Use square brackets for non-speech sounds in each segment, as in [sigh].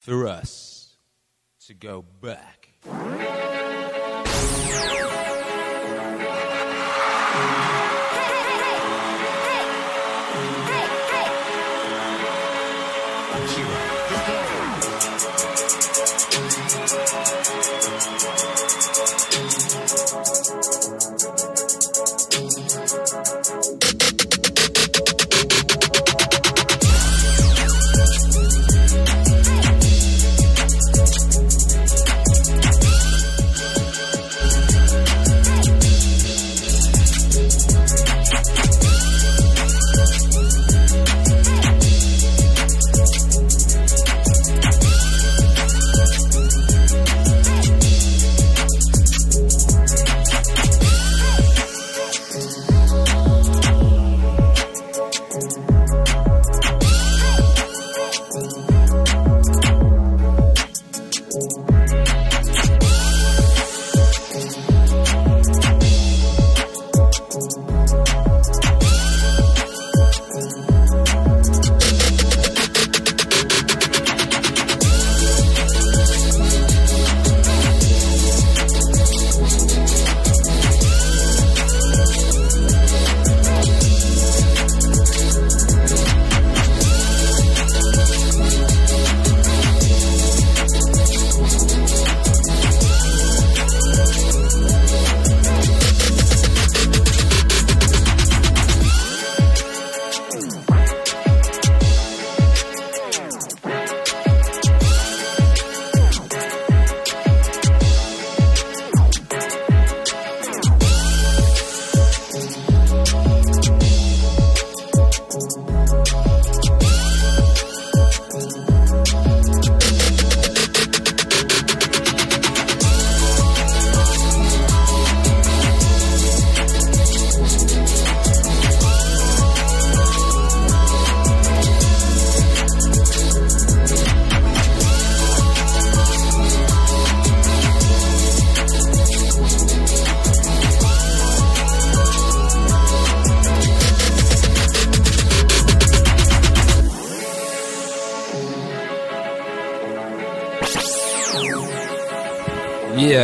for us to go back.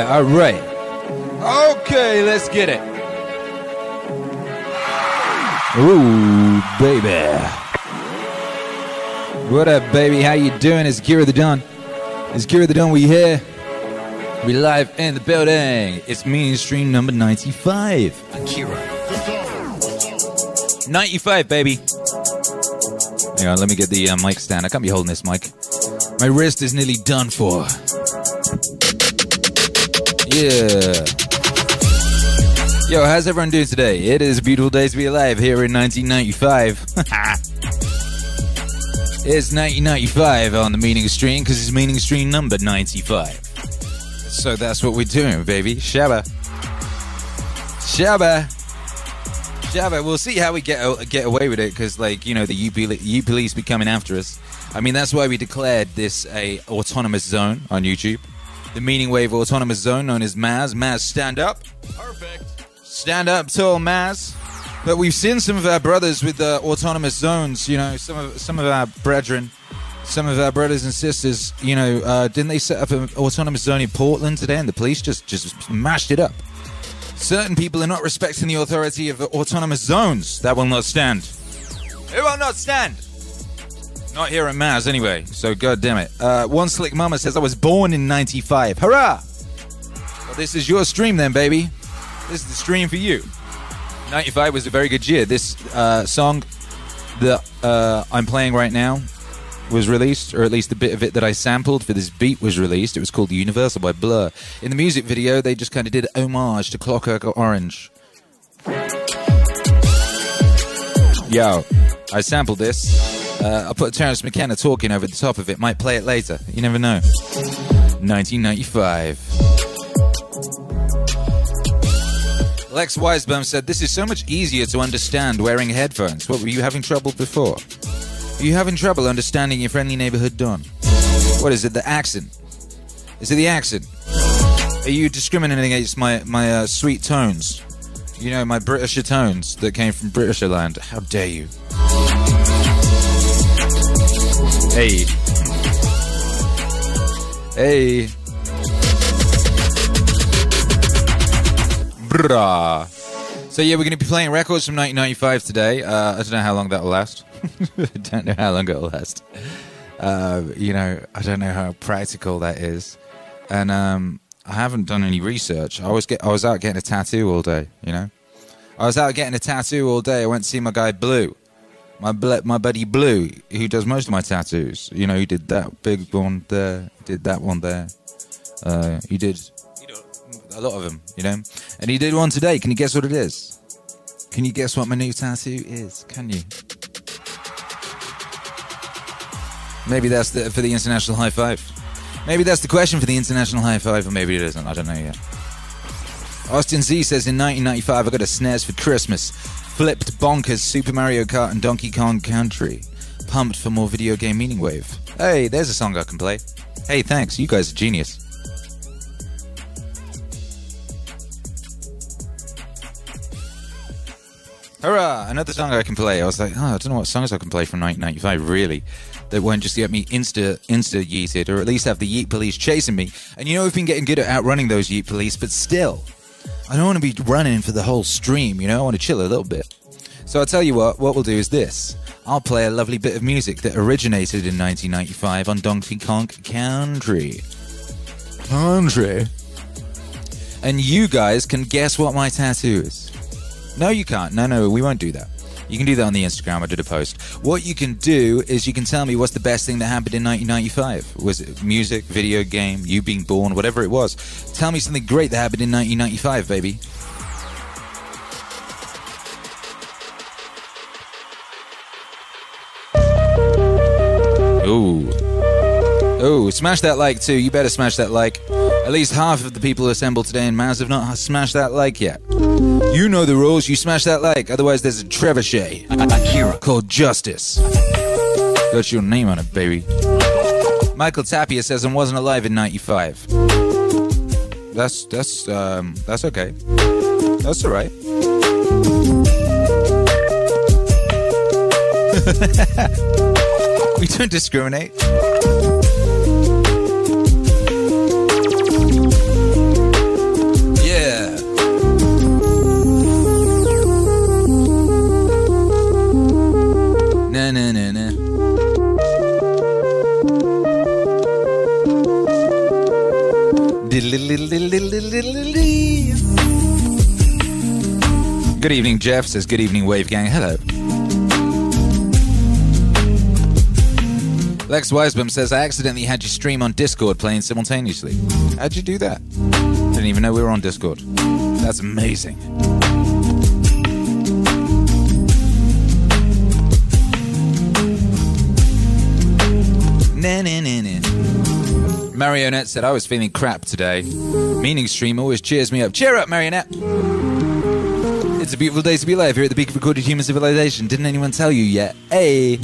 All right. Okay, let's get it. Ooh, baby. What up, baby? How you doing? It's Akira the Don. It's Akira the Don. We here. We live in the building. It's meaning stream number 95. Akira. 95, baby. Hang on, let me get the uh, mic stand. I can't be holding this mic. My wrist is nearly done for. Yeah. Yo, how's everyone doing today? It is a beautiful day to be alive here in 1995. [laughs] it's 1995 on the meaning stream because it's meaning stream number 95. So that's what we're doing, baby. Shabba. Shabba. Shabba. We'll see how we get uh, get away with it because, like, you know, the U, U police be coming after us. I mean, that's why we declared this a autonomous zone on YouTube the Meaning Wave Autonomous Zone, known as Maz. Maz, stand up. Perfect. Stand up tall, Maz. But we've seen some of our brothers with the autonomous zones. You know, some of some of our brethren, some of our brothers and sisters. You know, uh, didn't they set up an autonomous zone in Portland today, and the police just just mashed it up? Certain people are not respecting the authority of the autonomous zones. That will not stand. It will not stand. Not here at Maz, anyway. So, god damn it. Uh, One Slick Mama says, I was born in 95. Hurrah! Well, this is your stream then, baby. This is the stream for you. 95 was a very good year. This uh, song that uh, I'm playing right now was released, or at least the bit of it that I sampled for this beat was released. It was called Universal by Blur. In the music video, they just kind of did homage to Clockwork Orange. Yo, I sampled this. Uh, I put Terence McKenna talking over the top of it. Might play it later. You never know. 1995. Lex Weisbaum said, This is so much easier to understand wearing headphones. What, were you having trouble before? Are you having trouble understanding your friendly neighborhood Don? What is it, the accent? Is it the accent? Are you discriminating against my, my uh, sweet tones? You know, my Britisher tones that came from Britisher land. How dare you? Hey. Hey. Brah. So yeah, we're going to be playing records from 1995 today. Uh, I don't know how long that'll last. I [laughs] don't know how long it'll last. Uh, you know, I don't know how practical that is, and um, I haven't done any research. I was get, I was out getting a tattoo all day. You know, I was out getting a tattoo all day. I went to see my guy Blue, my bl- my buddy Blue, who does most of my tattoos. You know, he did that big one there, did that one there. Uh, he did a lot of them, you know. And he did one today. Can you guess what it is? Can you guess what my new tattoo is? Can you? Maybe that's the, for the international high five. Maybe that's the question for the international high five, or maybe it isn't. I don't know yet. Austin Z says in 1995 I got a SNES for Christmas. Flipped bonkers Super Mario Kart and Donkey Kong Country. Pumped for more video game meaning wave. Hey, there's a song I can play. Hey, thanks. You guys are genius. Hurrah! Another song I can play. I was like, oh, I don't know what songs I can play from 1995, really. That won't just get me insta insta yeeted, or at least have the yeet police chasing me. And you know, we've been getting good at outrunning those yeet police, but still, I don't want to be running for the whole stream. You know, I want to chill a little bit. So I'll tell you what. What we'll do is this. I'll play a lovely bit of music that originated in 1995 on Donkey Kong Country. Country. And you guys can guess what my tattoo is. No, you can't. No, no, we won't do that. You can do that on the Instagram. I did a post. What you can do is you can tell me what's the best thing that happened in 1995. Was it music, video game, you being born, whatever it was? Tell me something great that happened in 1995, baby. Ooh. Ooh, smash that like too. You better smash that like. At least half of the people assembled today in Maz have not smashed that like yet. You know the rules. You smash that like. Otherwise, there's a trebuchet called Justice. Got your name on it, baby. Michael Tapia says I wasn't alive in '95. That's that's um that's okay. That's all right. [laughs] we don't discriminate. Na na na. Good evening, Jeff says. Good evening, Wave Gang. Hello. Lex Weisbaum says, I accidentally had you stream on Discord playing simultaneously. How'd you do that? Didn't even know we were on Discord. That's amazing. Marionette said, I was feeling crap today. Meaning stream always cheers me up. Cheer up, Marionette! It's a beautiful day to be alive here at the peak of recorded human civilization. Didn't anyone tell you yet? Hey!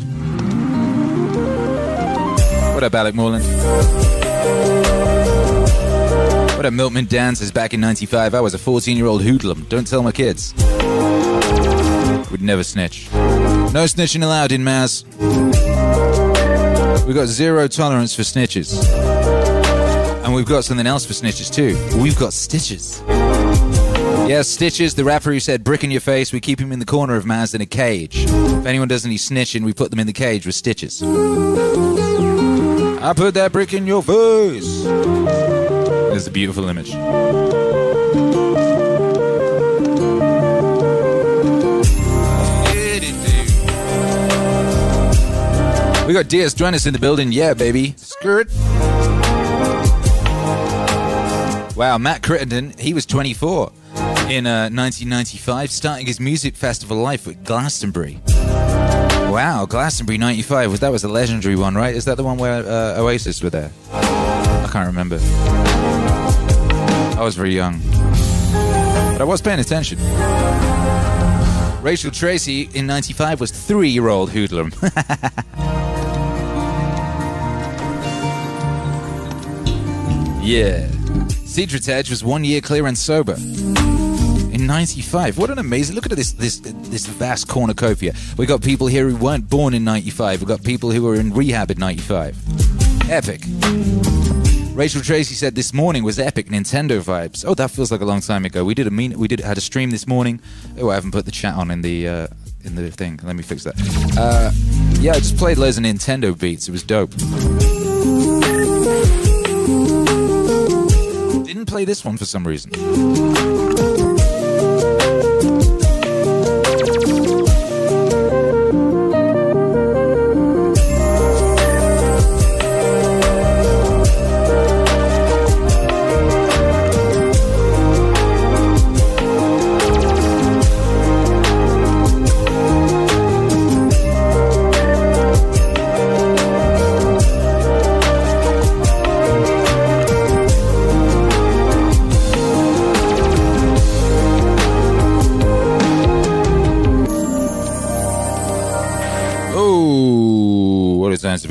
What up, Alec Morland? What up, Milkman Dan says, back in 95, I was a 14 year old hoodlum. Don't tell my kids. Would never snitch. No snitching allowed in Maz. We've got zero tolerance for snitches. And we've got something else for snitches too. We've got stitches. Yeah, Stitches, the rapper who said brick in your face, we keep him in the corner of Maz in a cage. If anyone does any snitching, we put them in the cage with stitches. I put that brick in your face. It's a beautiful image. We got DS Jonas in the building. Yeah, baby. Skirt. Wow, Matt Crittenden, he was 24 in uh, 1995, starting his music festival life with Glastonbury. Wow, Glastonbury 95. Was, that was a legendary one, right? Is that the one where uh, Oasis were there? I can't remember. I was very young. But I was paying attention. Rachel Tracy in 95 was three year old hoodlum. [laughs] yeah. Cedric Edge was one year clear and sober. In 95. What an amazing look at this this this vast cornucopia. We got people here who weren't born in 95. We got people who were in rehab in 95. Epic. Rachel Tracy said this morning was epic Nintendo vibes. Oh, that feels like a long time ago. We did a mean we did had a stream this morning. Oh, I haven't put the chat on in the uh, in the thing. Let me fix that. Uh, yeah, I just played loads of Nintendo beats. It was dope. Play this one for some reason.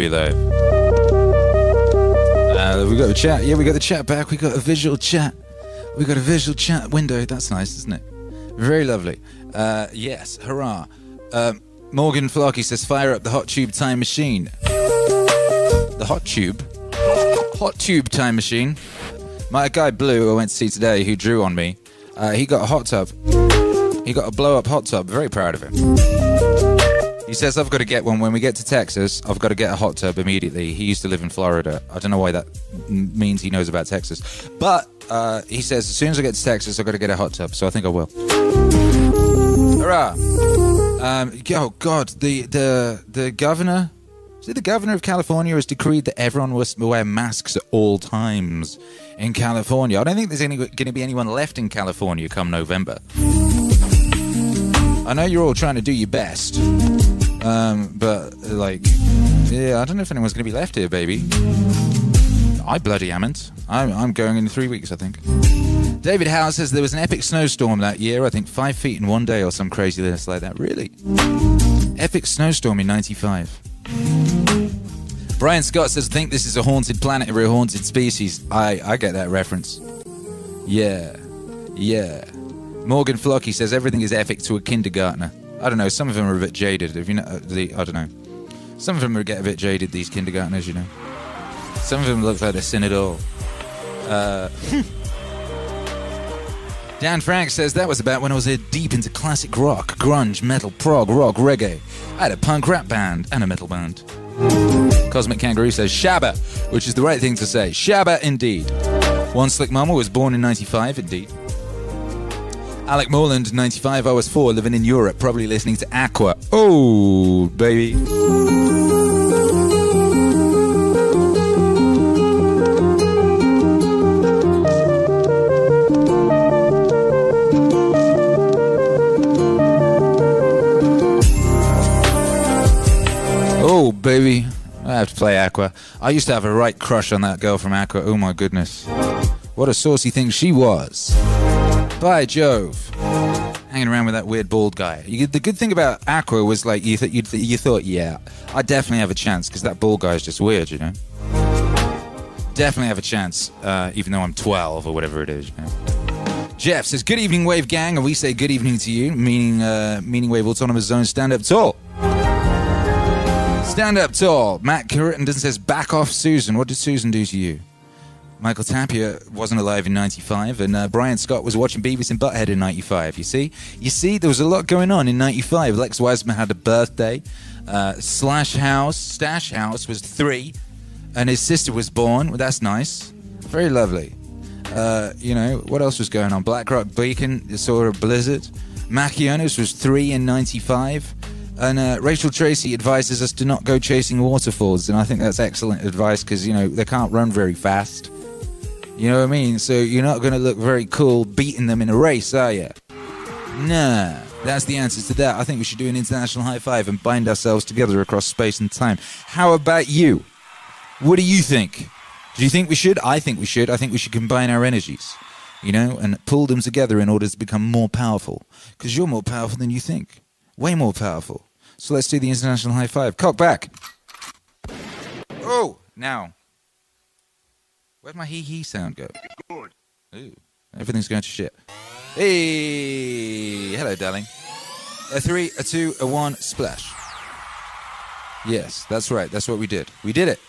Be live. Uh, we got the chat. Yeah, we got the chat back. We got a visual chat. We got a visual chat window. That's nice, isn't it? Very lovely. Uh, yes, hurrah. Um, Morgan Flocky says, fire up the hot tube time machine. The hot tube? Hot tube time machine. My guy Blue, I went to see today, who drew on me, uh, he got a hot tub. He got a blow up hot tub. Very proud of him. He says, I've got to get one. When we get to Texas, I've got to get a hot tub immediately. He used to live in Florida. I don't know why that means he knows about Texas. But uh, he says, as soon as I get to Texas, I've got to get a hot tub. So I think I will. Hurrah! Um, oh, God. The, the, the governor. It the governor of California has decreed that everyone must wear masks at all times in California? I don't think there's going to be anyone left in California come November. I know you're all trying to do your best, um, but like, yeah, I don't know if anyone's going to be left here, baby. I bloody amn't. I'm, I'm going in three weeks, I think. David Howe says there was an epic snowstorm that year. I think five feet in one day or some craziness like that. Really? Epic snowstorm in '95. Brian Scott says, think this is a haunted planet or a haunted species. I, I get that reference. Yeah. Yeah. Morgan Flocky says, everything is epic to a kindergartner. I don't know. Some of them are a bit jaded. If you know, the, I don't know. Some of them get a bit jaded, these kindergartners, you know. Some of them look like they're seen it all. Uh, [laughs] Dan Frank says that was about when I was uh, deep into classic rock, grunge, metal, prog, rock, reggae. I had a punk rap band and a metal band. Cosmic Kangaroo says Shabba, which is the right thing to say. Shabba indeed. One Slick Mama was born in 95, indeed. Alec Morland, 95, I was four, living in Europe, probably listening to Aqua. Oh, baby. Oh, baby. I have to play Aqua. I used to have a right crush on that girl from Aqua. Oh, my goodness. What a saucy thing she was. By Jove. Hanging around with that weird bald guy. You, the good thing about Aqua was like you, th- you, th- you thought, yeah, I definitely have a chance because that bald guy is just weird, you know. Definitely have a chance, uh, even though I'm 12 or whatever it is. You know? Jeff says, "Good evening, Wave Gang," and we say, "Good evening to you," meaning uh, meaning Wave Autonomous Zone. Stand up tall. Stand up tall. Matt Crittenden says, "Back off, Susan." What did Susan do to you? Michael Tapia wasn't alive in 95, and uh, Brian Scott was watching Beavis and Butthead in 95. You see? You see, there was a lot going on in 95. Lex Wiseman had a birthday. Uh, Slash House, Stash House was three, and his sister was born. Well, that's nice. Very lovely. Uh, you know, what else was going on? Black Rock Beacon saw a blizzard. Macchianos was three in 95. And uh, Rachel Tracy advises us to not go chasing waterfalls, and I think that's excellent advice because, you know, they can't run very fast. You know what I mean? So you're not going to look very cool beating them in a race, are you? Nah, that's the answer to that. I think we should do an international high five and bind ourselves together across space and time. How about you? What do you think? Do you think we should? I think we should. I think we should combine our energies, you know, and pull them together in order to become more powerful. Because you're more powerful than you think. Way more powerful. So let's do the international high five. Cock back. Oh, now. Where'd my hee hee sound go? Good. Ooh, everything's going to shit. Hey, hello, darling. A three, a two, a one, splash. Yes, that's right. That's what we did. We did it.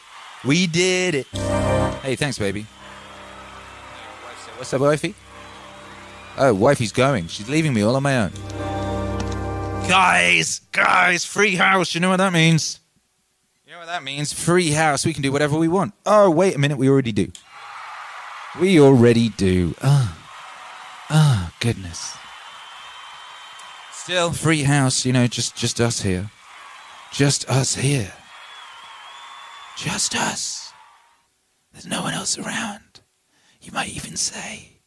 We did it. Hey, thanks, baby. What's up, wifey? Oh, wifey's going. She's leaving me all on my own. Guys, guys, free house. You know what that means? That means? Free house. We can do whatever we want. Oh, wait a minute. We already do. We already do. Ah, ah, goodness. Still free house. You know, just just us here. Just us here. Just us. There's no one else around. You might even say,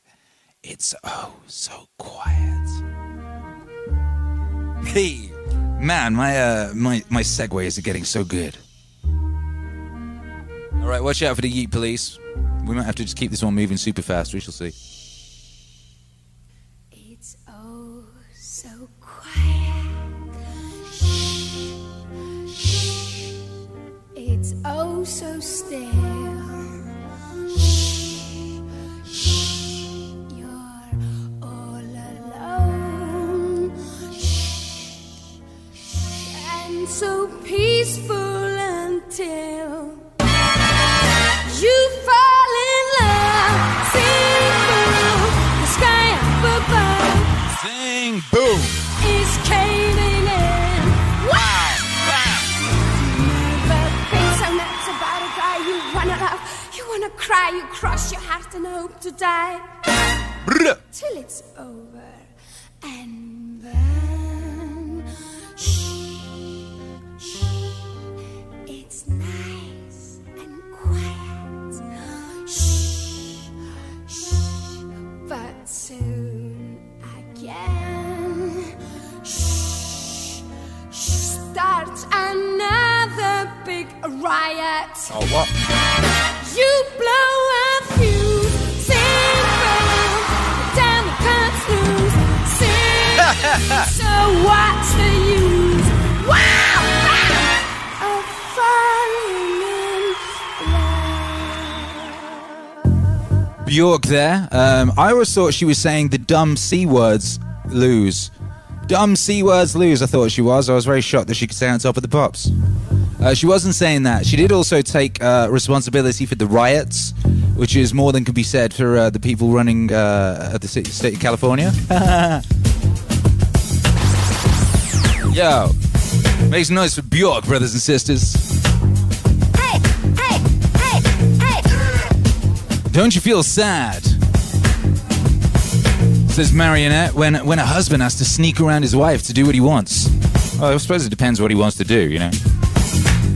it's oh so quiet. Hey, man, my uh, my my segues are getting so good. All right, watch out for the Yeet Police. We might have to just keep this one moving super fast. We shall see. It's oh so quiet. It's oh so still. And so peaceful until above Sing boom. is caving in. Wow! Never been so nuts about a guy you wanna love, you wanna cry, you cross your heart and hope to die till it's over and big riot. Oh, what? You blow a fuse, sing down the cuts loose, sing. so what's the use? Wow! wow, Of falling in love. Bjork there. Um, I always thought she was saying the dumb C words lose. Dumb C words lose, I thought she was. I was very shocked that she could say on top of the pops. Uh, she wasn't saying that. She did also take uh, responsibility for the riots, which is more than can be said for uh, the people running uh, at the city, state of California. [laughs] Yo, make some noise for Bjork, brothers and sisters. Hey, hey, hey, hey. Don't you feel sad? Says Marionette when when a husband has to sneak around his wife to do what he wants. Well, I suppose it depends what he wants to do, you know.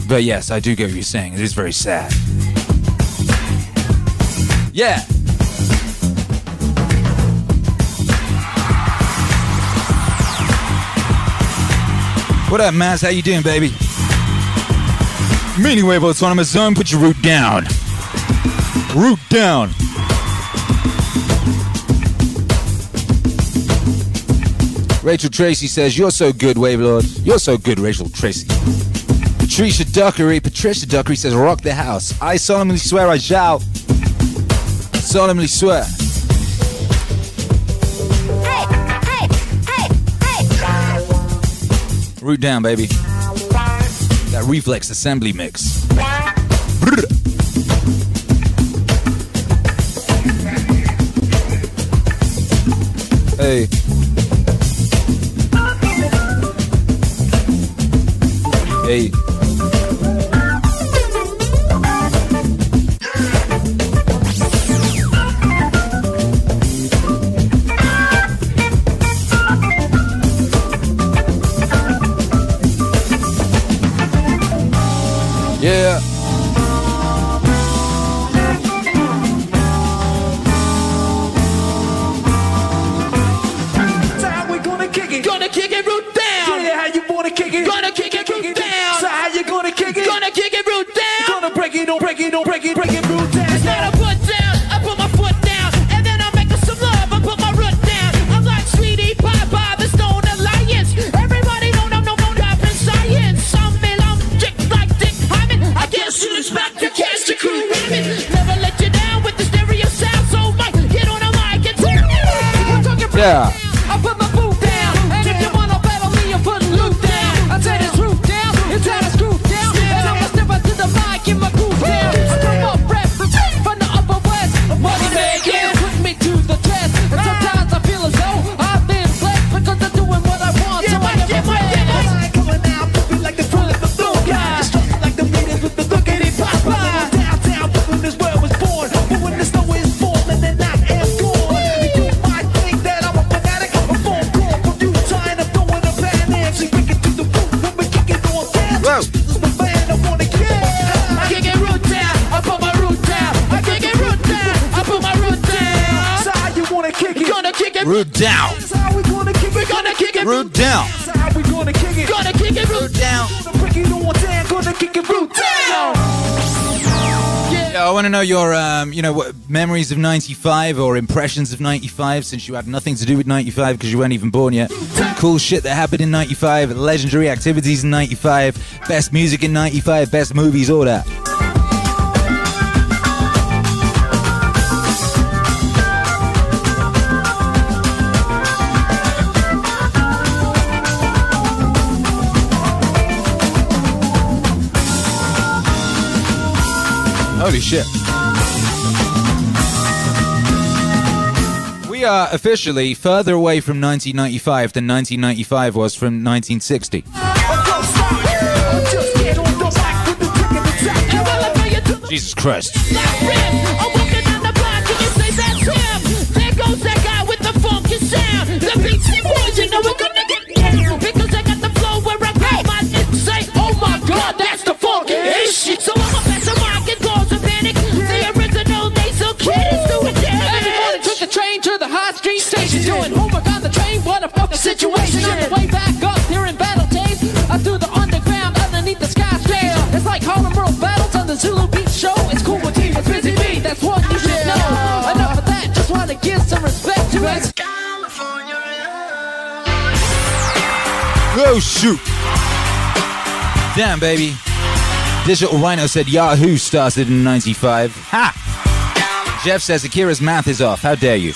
But yes, I do get what you're saying. It is very sad. Yeah. What up, Maz? How you doing, baby? Meaning Wave Autonomous Zone, put your root down. Root down. Rachel Tracy says, You're so good, Wavelord. You're so good, Rachel Tracy. Patricia Duckery, Patricia Duckery says, Rock the house. I solemnly swear I shall. Solemnly swear. Hey, hey, hey, hey. Root down, baby. That reflex assembly mix. Brr. Hey. Hey. Know your, um, you know, what, memories of '95 or impressions of '95, since you had nothing to do with '95 because you weren't even born yet. Cool shit that happened in '95, legendary activities in '95, best music in '95, best movies, all that. Holy shit. Officially further away from 1995 than 1995 was from 1960. Just get train to the high street station. Doing homework on the train, what a fucking situation. On the way back up here in Battle Days, I threw the underground underneath the skyscraper. It's like Harlem World Battles on the Zulu Beat Show. It's cool with team, it's busy bee, that's what you should know. Enough of that, just wanna give some respect to us. Go oh, shoot. Damn, baby. Digital Rhino said Yahoo started in 95. Ha! Jeff says Akira's math is off. How dare you?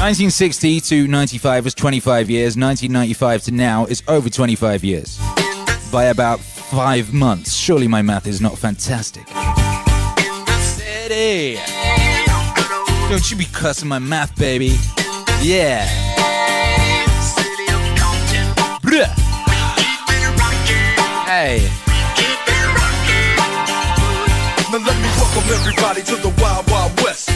1960 to 95 was 25 years. 1995 to now is over 25 years. By about five months. Surely my math is not fantastic. Steady. Don't you be cussing my math, baby. Yeah. Bruh. Hey. Now let me welcome everybody to the.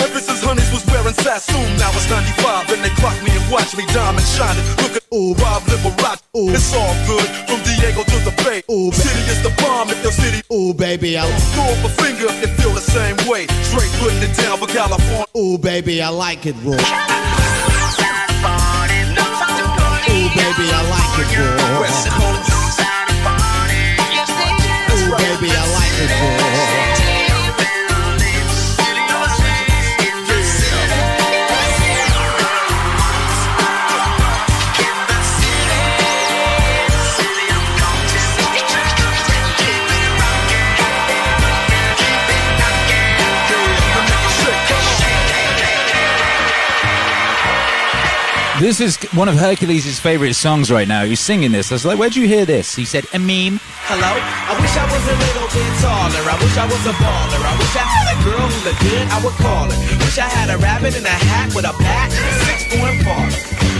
Ever since Honeys was wearing Sassoon, now it's 95 and they clock me and watch me diamond shining. Look at ooh, Rob Liberace, ooh, it's all good from Diego to the Bay. Ooh, city is the bomb if your city. Ooh, baby, I Throw up a finger if you feel the same way. Straight putting it down for California. ooh, baby, I like it raw. Ooh, baby, I like it raw. West Coast. Ooh, baby, I like it raw. This is one of Hercules' favorite songs right now. He's singing this. I was like, where'd you hear this? He said, a meme. Hello? I wish I was a little bit taller. I wish I was a baller. I wish I had a girl who looked good, I would call her. Wish I had a rabbit in a hat with a bat and a six foot parlor.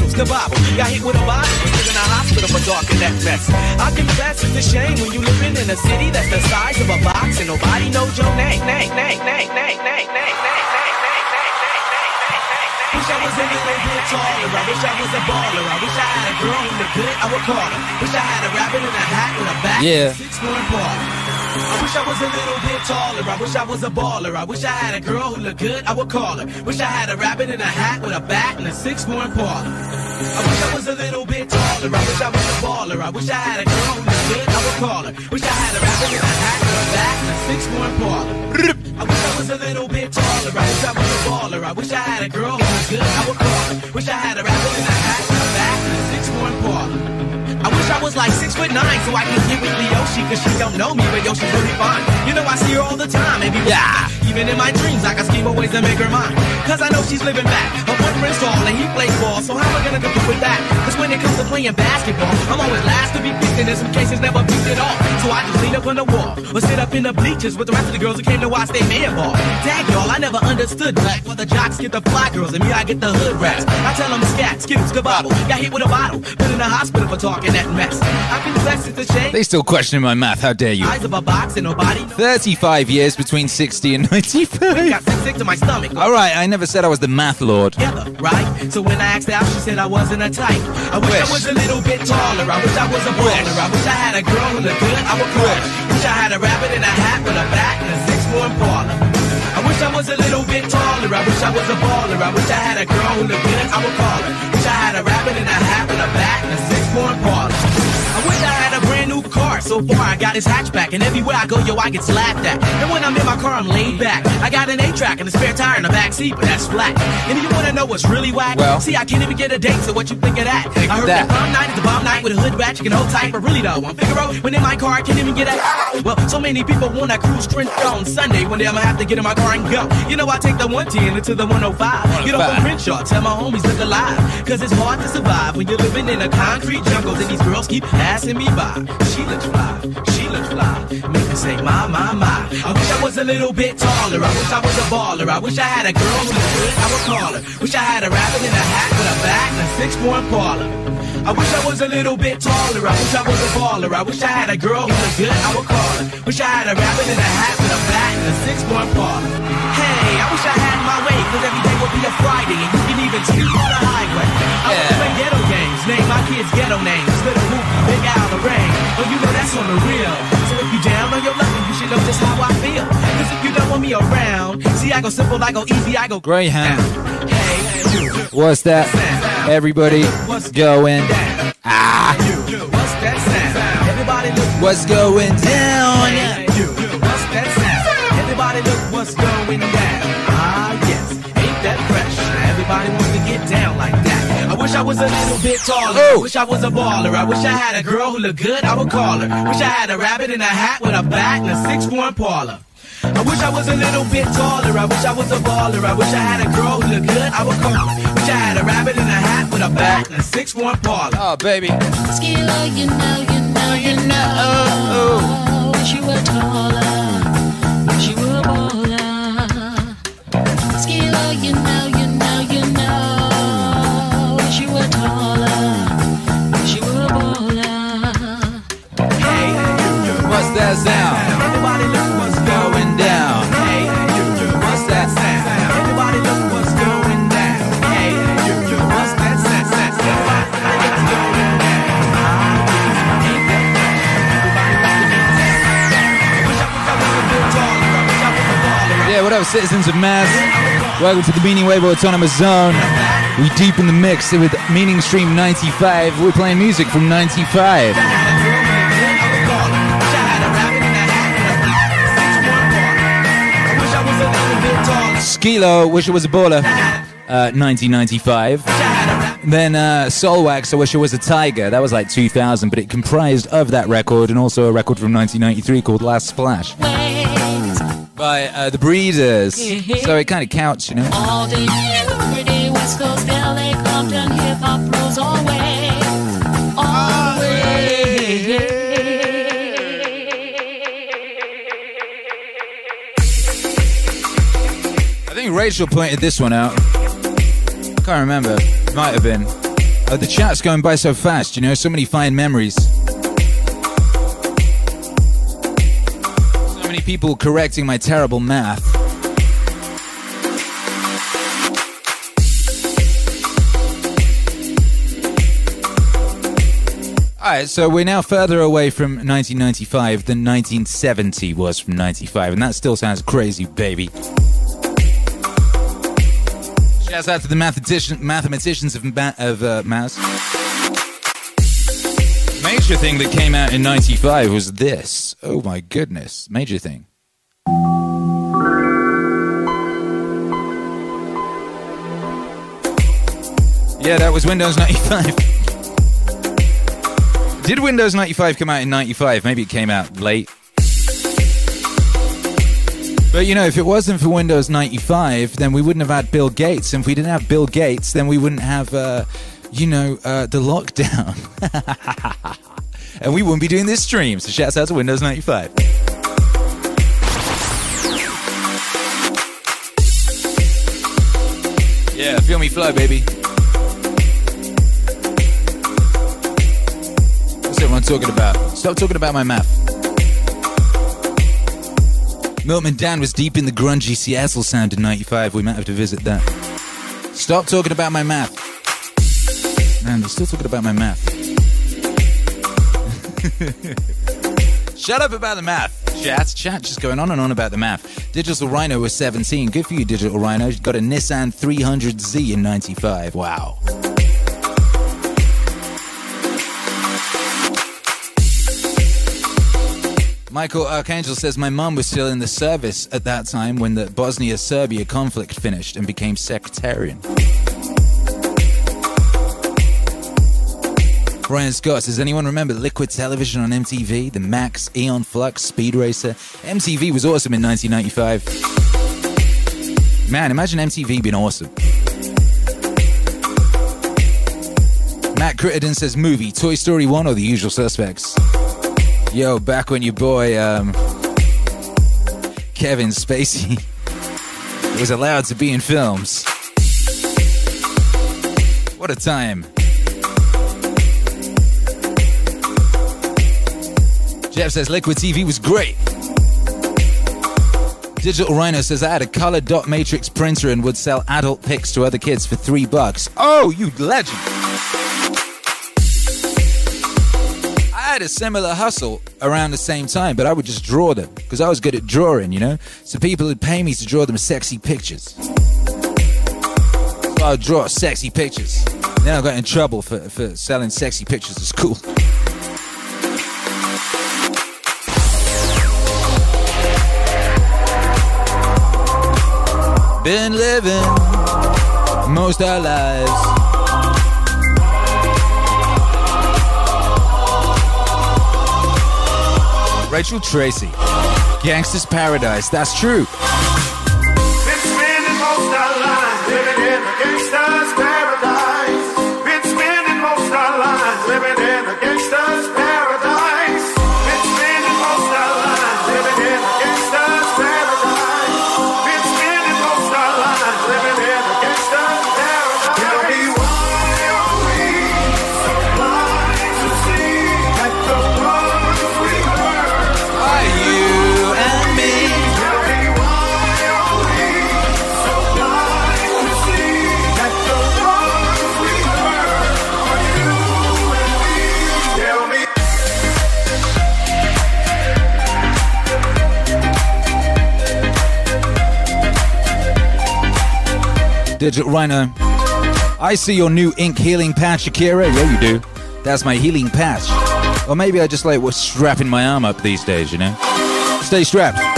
Daniels, the Bible. Got hit with a bottle was in a hospital for darking that mess. I confess it's a shame when you living in a city that's the size of a box and nobody knows your name. name, name, name, name, name, name, name. Wish I was a little bit taller. I wish I was a baller. I wish I had a girl in the good. I would call her. Wish I had a rabbit in a hat with a back. Yeah. Six one baller. I wish I was a little bit taller. I wish I was a baller. I wish I had a girl who looked good. I would call her. Wish I had a rabbit in a hat with a bat and a six one baller. I wish I was a little bit taller. I wish I was a baller. I wish I had a girl who looked good. I would call her. Wish I had a rabbit in a hat with a bat and a six one baller. I wish I was a little bit taller. I wish I was a baller. I wish I had a girl who was good. I would call her. Wish I had a rabbit in a hat with a bat and a six one baller. I wish I was like six foot nine so I can get with Leoshi, cause she don't know me, but yo, she's really fine. You know, I see her all the time, and people Yeah. even in my dreams, I can scheme of ways to make her mine. Cause I know she's living back. Her boyfriend's tall and he plays ball, so how am I gonna compete with that? Cause when it comes to playing basketball, I'm always last to be picked, and in some cases never picked at all. So I just lean up on the wall, or sit up in the bleachers with the rest of the girls who came to watch they man ball. Dag y'all, I never understood black. Well, the jocks get the fly girls, and me, I get the hood rats. I tell them scat, skittles, kabobble. Got hit with a bottle, been in the hospital for talking that mess. I confess it's a shame. They still questioning my math. How dare you? Eyes of a box and nobody 35 years between 60 and Got 95. sick, sick to my stomach. All right, I never said I was the math lord. together, right? So when I asked out, she said I wasn't a type. I wish, I was a little bit taller. I wish I was a baller. I wish I had a girl who looked good. I would call her. Wish I had a rabbit in a hat with a bat and a six-one baller. I wish I was a little bit taller. I wish I was a baller. I wish I had a girl who looked good. I would call her. Wish I had a rabbit in a hat with a bat and a I wish I had a brand new car. So far, I got his hatchback, and everywhere I go, yo, I get slapped at. And when I'm in my car, I'm laid back. I got an A-track and a spare tire in the back seat, but that's flat. And if you wanna know what's really whack, Well. see, I can't even get a date. So what you think of that? I heard that. that prom night is the bomb night with a hood ratchet you can hold tight, but really though, I'm Figaro. When in my car, I can't even get a. [laughs] Well, so many people wanna cruise sprint on Sunday. One day I'ma have to get in my car and go. You know, I take the 110 into the 105. Get off 105. on Crenshaw, tell my homies look alive. Cause it's hard to survive when you're living in a concrete jungle. And these girls keep passing me by. She looks fly, she looks fly. Make me say, my, my, my. I wish I was a little bit taller. I wish I was a baller. I wish I had a girl who looked good. I would call her. Wish I had a rabbit in a hat with a bat and a six-point parlor. I wish I was a little bit taller. I wish I was a baller. I wish I had a girl who looked good. I would call her. Wish I had a rabbit in a hat with a bat and a six-point parlor. Hey, I wish I had my way, cause every day would be a Friday and you can even sleep on the highway. I Yeah. would play ghetto games, name my kids ghetto names. Little Whoopie, Big Al, the rain. But you know that's on the real. So if you down on your luck, you should know just how I feel. Cause if you don't want me around, see I go simple, I go easy, I go Greyhound. Hey, you, What's that? Everybody going. Ah, what's that sound? Everybody look what's going down? What's that sound? Everybody look what's going down. Ah, yes, ain't that fresh? Everybody wants wish I was a little bit taller. I Oh. wish I was a baller. I wish I had a girl who looked good. I would call her. Wish I had a rabbit in a hat with a bat and a six-one parlor. I wish I was a little bit taller. I wish I was a baller. I wish I had a girl who looked good. I would call her. Wish I had a rabbit in a hat with a bat and a six-one parlor. Oh, baby. Skee-Lo, you know, you know, you know. Oh, Wish you were taller. Wish you were a baller. Skee-Lo, you know, you know, citizens of Mass? Welcome to the Meaning Wave Autonomous Zone. We deep in the mix with Meaning Stream 95. We're playing music from 95. Skee-Lo, Wish It Was a Baller, uh, 1995. Then uh, Soulwax, I Wish It Was a Tiger. That was like 2000, but it comprised of that record and also a record from 1993 called Last Splash by uh, The Breeders. [laughs] So it kind of counts, you know. all day, every day, West Coast, LA, Compton, hip hop rules always. Always. I think Rachel pointed this one out. Can't remember. Might have been. Uh, the chat's going by so fast, you know, so many fine memories. People correcting my terrible math. Alright, so we're now further away from 1995 than 1970 was from 95, and that still sounds crazy, baby. Shouts out to the mathematician, mathematicians of, ma- of uh, Mouse. Major thing that came out in 95 was this. Oh my goodness. Major thing. Yeah, that was Windows 95. Did Windows 95 come out in 95? Maybe it came out late. But you know, if it wasn't for Windows 95, then we wouldn't have had Bill Gates. And if we didn't have Bill Gates, then we wouldn't have, uh, you know, uh, the lockdown. [laughs] and we wouldn't be doing this stream. So shouts out to Windows 95. Yeah, feel me flow, baby. What's everyone talking about? Stop talking about my math. Milton Dan was deep in the grungy Seattle sound in 95. We might have to visit that. Stop talking about my math. Man, they're still talking about my math. [laughs] Shut up about the math. Chat, chat, just going on and on about the math. Digital Rhino was 17. Good for you, Digital Rhino. Got a Nissan 300Z in 95. Wow. Michael Archangel says my mum was still in the service at that time when the Bosnia Serbia conflict finished and became sectarian. Brian Scott says, anyone remember Liquid Television on MTV? The Maxx, Aeon Flux, Speed Racer? MTV was awesome in 1995. Man, imagine MTV being awesome. Matt Crittenden says, movie, Toy Story 1 or The Usual Suspects? Yo, back when your boy, um, Kevin Spacey [laughs] was allowed to be in films. What a time. Jeff says Liquid TV was great. Digital Rhino says I had a color dot matrix printer and would sell adult pics to other kids for three bucks. Oh, you legend! I had a similar hustle around the same time, but I would just draw them because I was good at drawing, you know. So people would pay me to draw them sexy pictures. I would draw sexy pictures. Then I got in trouble for, for selling sexy pictures at school. Been living most our lives. Rachel Tracy, Gangster's Paradise. That's true. Digital Rhino. I see your new ink healing patch, Akira. Yeah, you do. That's my healing patch. Or maybe I just like was strapping my arm up these days, you know? Stay strapped.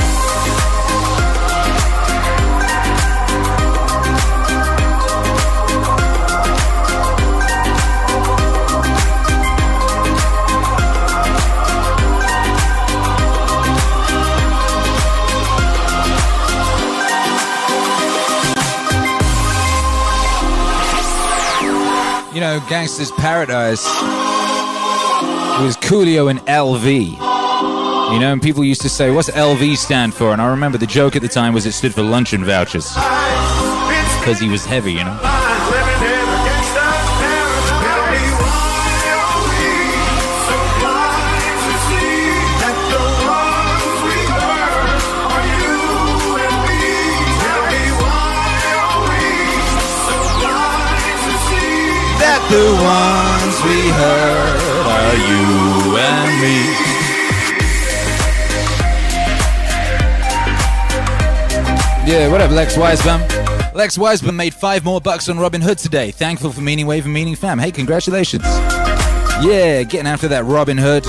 Gangster's Paradise was Coolio and LV. You know, and people used to say, what's LV stand for? And I remember the joke at the time was it stood for luncheon vouchers. Because he was heavy, you know? The ones we are you and me. Yeah, what up, Lex Wiseman? Lex Wiseman made five more bucks on Robinhood today. Thankful for Meaning Wave and Meaning Fam. Hey, congratulations. Yeah, getting after that Robinhood.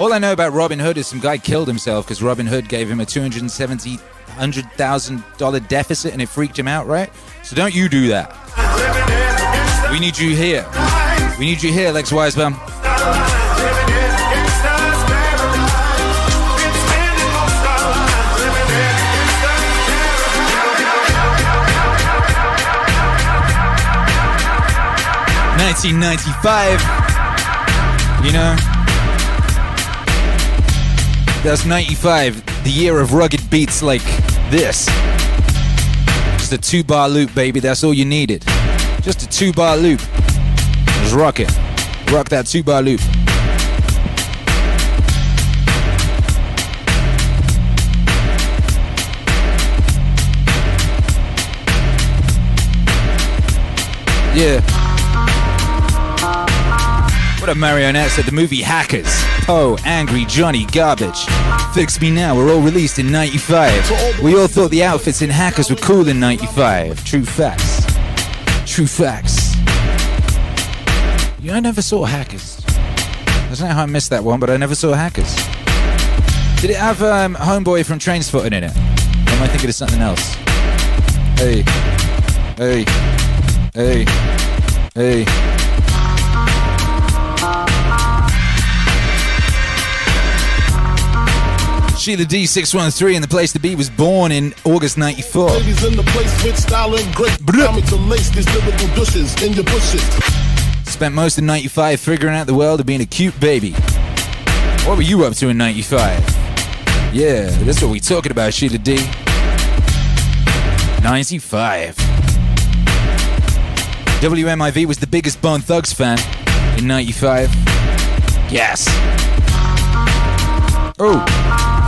All I know about Robinhood is some guy killed himself because Robinhood gave him a $270 $100,000 deficit and it freaked him out, right? So don't you do that. We need you here. We need you here, Lex Wiseman. Nineteen ninety-five. You know, that's ninety-five, the year of rugged beats like this. Just a two-bar loop, baby. That's all you needed. Just a two-bar loop. Just rock it. Rock that two-bar loop. Yeah. What a marionette said the movie Hackers. Poe, Angry, Johnny, Garbage. Fix Me Now We were all released in 95. We all thought the outfits in Hackers were cool in 95. True facts. True facts. Yeah, I never saw Hackers. I don't know how I missed that one, but I never saw Hackers. Did it have um, Homeboy from Trainspotting in it? Or am I thinking of something else? Hey. Hey. Hey. Hey. Sheila D613 and the place to be was born in August 94. Ladies in the place with style and grace. Me to lace these lyrical douches in your bushes. Spent most of 95 figuring out the world of being a cute baby. What were you up to in 95? Yeah, that's what we talking about, Sheila D. 95. WMIV was the biggest Bone Thugs fan in 95. Yes. Oh.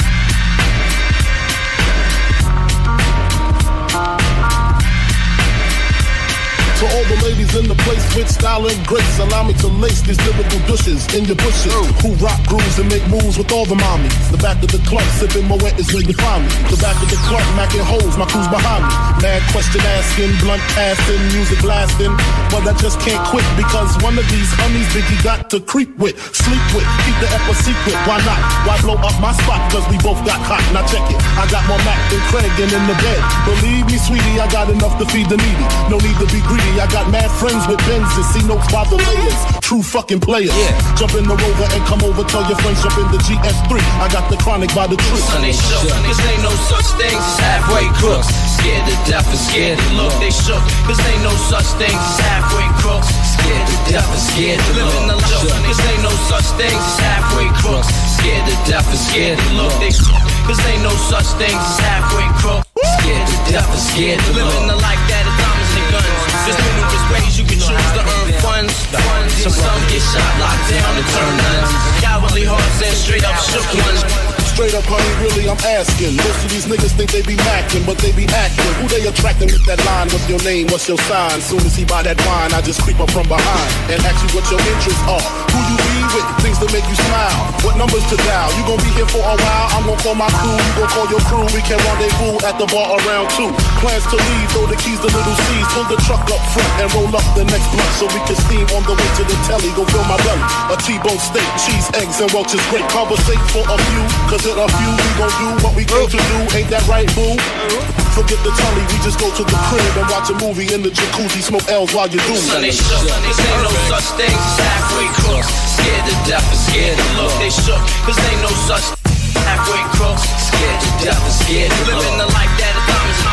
To all the ladies in the place with style and grace, allow me to lace these lyrical douches in your bushes. Who rock grooves and make moves with all the mommies. The back of the club, sipping my wet is where you find me. The back of the club, macking holes, my crew's behind me. Mad question asking, blunt passing, music blasting. But I just can't quit because one of these honeys Biggie got to creep with, sleep with, keep the ep a secret. Why not? Why blow up my spot? Cause we both got got more Craig and in the bed. Believe me, sweetie, I got enough to feed the needy. No need to be greedy. I got mad friends with Benzes. See notes by the layers. True fucking players. Jump in the rover and come over. Tell your friends jump in the GS3. I got the chronic by the tree. Son, they shook, cause they no such things as halfway crooks. Scared to death and scared to look. They shook, cause they no such things as halfway crooks. Scared to death and scared to look. Living the life, cause they no such things as halfway crooks. Scared to death and scared to look. They cause they no such things as halfway crooks. Scared to death and scared to look. Living the life that is diamonds and guns. There's numerous ways you can choose to earn funds. funds. Some get shot, locked down, and turn nuns. Cowardly hearts and straight up shook ones. Straight up, honey, really, I'm asking. Most of these niggas think they be macking, but they be acting. Who they attracting with that line? What's your name? What's your sign? Soon as he buy that wine, I just creep up from behind and ask you what your interests are. Who you be with? Things that make you smile. What numbers to dial? You gon' be here for a while. I'm gon' call my crew. You gon' call your crew. We can rendezvous at the bar around two. Plans to leave, throw the keys to little C's. Pull the truck up front and roll up the next block so we can steam on the way to the telly. Go fill my belly. A T-bone steak, cheese, eggs, and Welch's great. Conversate for a few, cause in a few we gon' do what we came to do. Ain't that right, boo? Forget the telly, we just go to the crib and watch a movie in the jacuzzi, smoke L's while you do Son, they it. shook, cause they no such things as halfway crooks. Scared to death and scared to look. They shook, cause they no such halfway crooks. Scared to death and scared to look. Living the life that is diamonds, diamonds, diamonds, diamonds,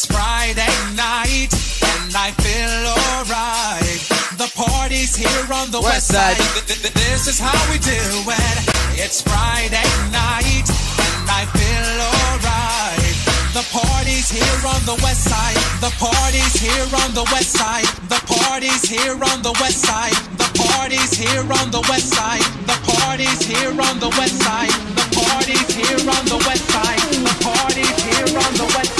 It's Friday night and I feel alright. The party's here on the west, West side. Th- This is how we do it. It's Friday night and I feel alright. The party's here on the west side. The party's here on the west side. The party's here on the west side. The party's here on the west side. The party's here on the west side. The party's here on the west side. The party's here on the west side.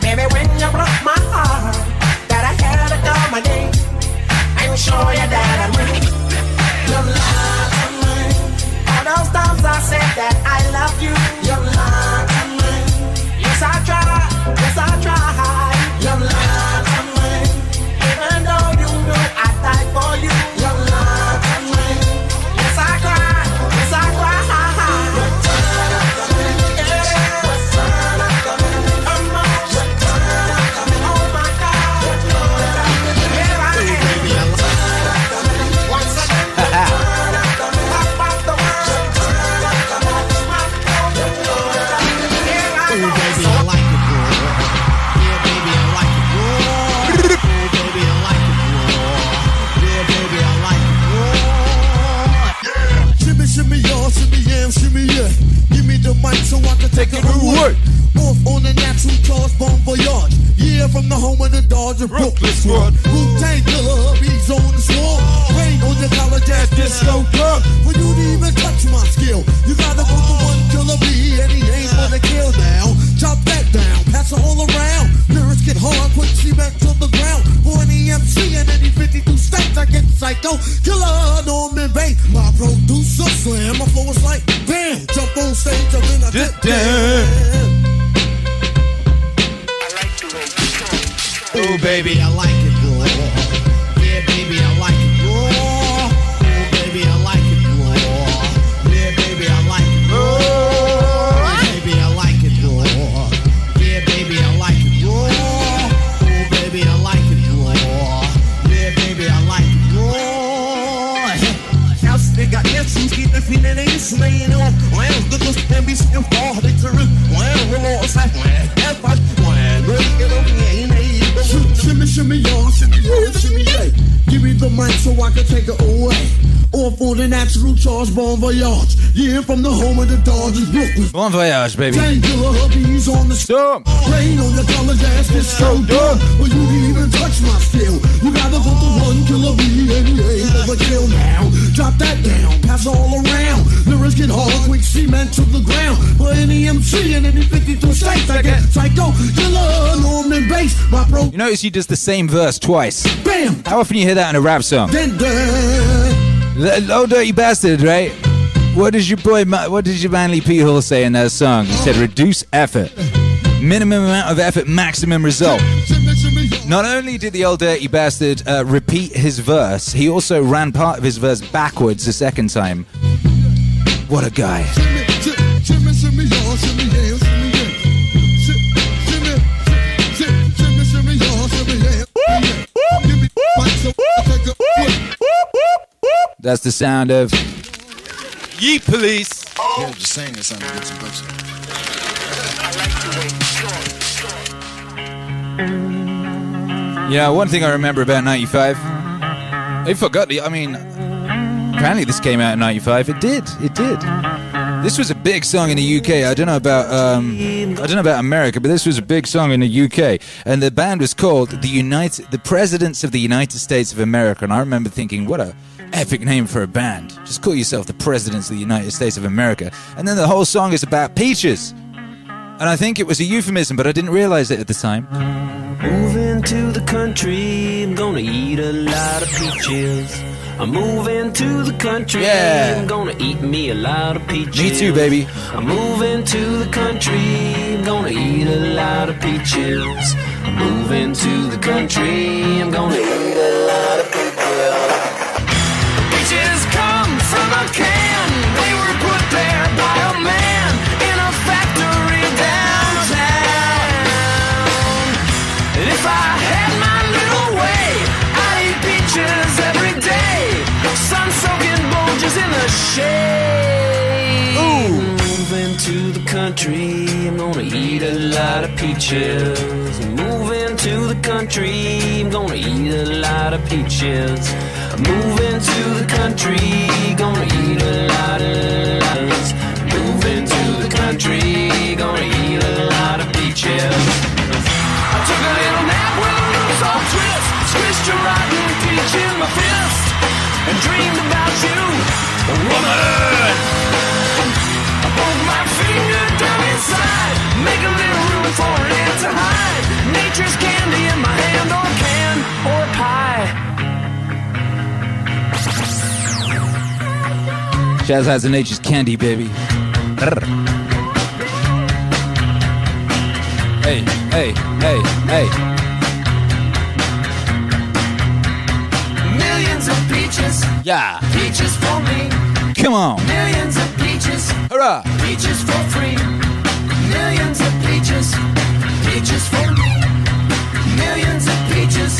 Baby, when you broke my heart, that I had to come again. I'm sure you that I will. You lied to me. All those times I said that I love you. You lied to me. Yes, I tried. Yes, I tried. Take it away. Off on the natural charge, bon voyage. Yeah, from the home of the Dodger Brooklyn squad. Wu-Tang Killer, he's on the swarm. Rain on the college ass disco club. For you to even touch my skill, you gotta go for one killer bee, and he ain't gonna kill now. Chop that down, pass it all around. Lyrics get hard, put quick cement to the ground. For any MC and any 52 states, I get psycho. Killer, he ain't overkill now. Drop that down, pass all around. Lyrics get hard, quick cement to the ground. For any MC and any 52 states, I get psycho, killer, Norman Bates. My pro, You notice he does the same verse twice. bam, How often you hear that in a rap song? then, uh, then. L- Oh, dirty bastard, right? What does your boy, what does your Manly P Hall say in that song? He said, reduce effort. Minimum amount of effort, maximum result. Not only did the old dirty bastard uh, repeat his verse, he also ran part of his verse backwards the second time. What a guy. That's the sound of Yeet Police. Yeah, just saying it sounded good too much. Yeah, one thing I remember about 95. I forgot the. I mean, apparently this came out in 95. It did. It did. This was a big song in the UK. I don't know about um, I don't know about America, but this was a big song in the UK. And the band was called the United the Presidents of the United States of America. And I remember thinking, what a epic name for a band. Just call yourself the Presidents of the United States of America. And then the whole song is about peaches. And I think it was a euphemism, but I didn't realize it at the time. Moving to the country, I'm gonna eat a lot of peaches. I'm moving to the country, Yeah. I'm gonna eat me a lot of peaches. Me too, baby. I'm moving to the country, I'm gonna eat a lot of peaches. I'm moving to the country, I'm gonna eat a lot Pictures in the shade. Ooh. Moving the country, I'm gonna eat a lot of peaches. Moving to the country, I'm gonna eat a lot of peaches. Moving to the country, gonna eat a lot of loves. Moving to the country, gonna eat a lot of peaches. I took a little nap with a loose off twist, squished a rotten peach in my fist. And dreamed about you, woman. I poke my finger down inside. Make a little room for to hide. Nature's candy in my hand or can or pie. Jazz has a nature's candy, baby. Hey, hey, hey, hey. Yeah. Peaches for me. Come on. Millions of peaches. Hurrah. Peaches for free. Millions of peaches. Peaches for me. Millions of peaches.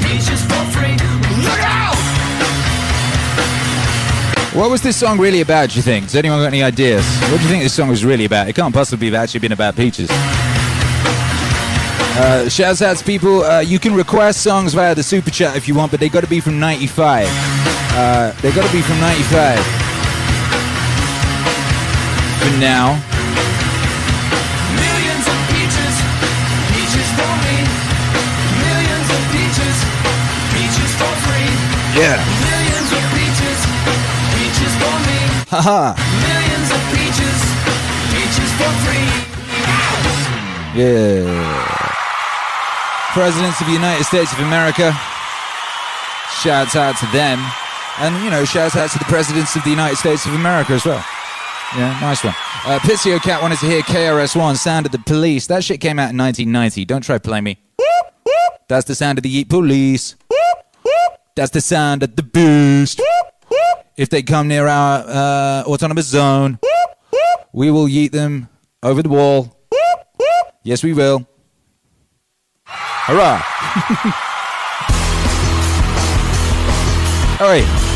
Peaches for free. Look out! What was this song really about, do you think? Does anyone got any ideas? What do you think this song was really about? It can't possibly have actually been about peaches. Uh, shouts out to people. Uh, you can request songs via the super chat if you want, but they got to be from 95. Uh, they got to be from 95. For now. Peaches. Peaches for me. Millions of peaches. Peaches for free. Yeah. Millions of peaches. Peaches for me. Haha. Millions of peaches. Peaches for free. Yeah. Presidents of the United States of America. Shouts out to them. And, you know, shouts out to the presidents of the United States of America as well. Yeah, nice one. Uh, Pissio Cat wanted to hear KRS-One, Sound of the Police. That shit came out in 1990. Don't try play me. That's the sound of the Yeet Police. That's the sound of the Boost. If they come near our uh, autonomous zone, we will yeet them over the wall. Yes, we will. Hurrah! All right. [laughs]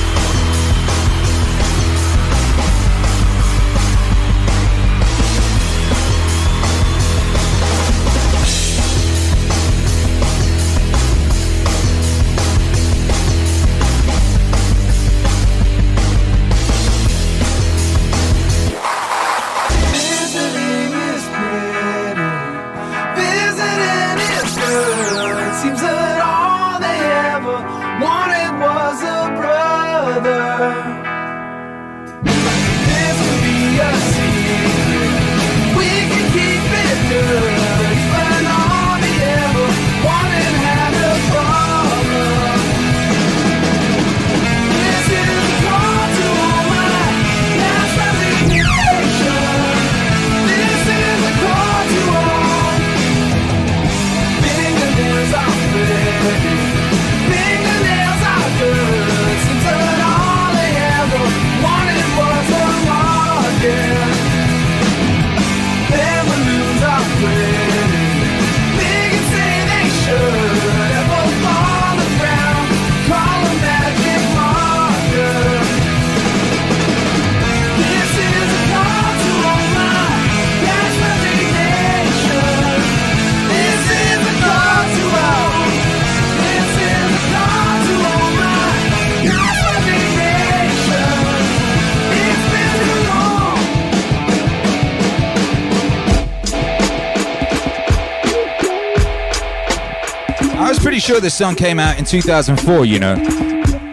sure this song came out in 2004, you know.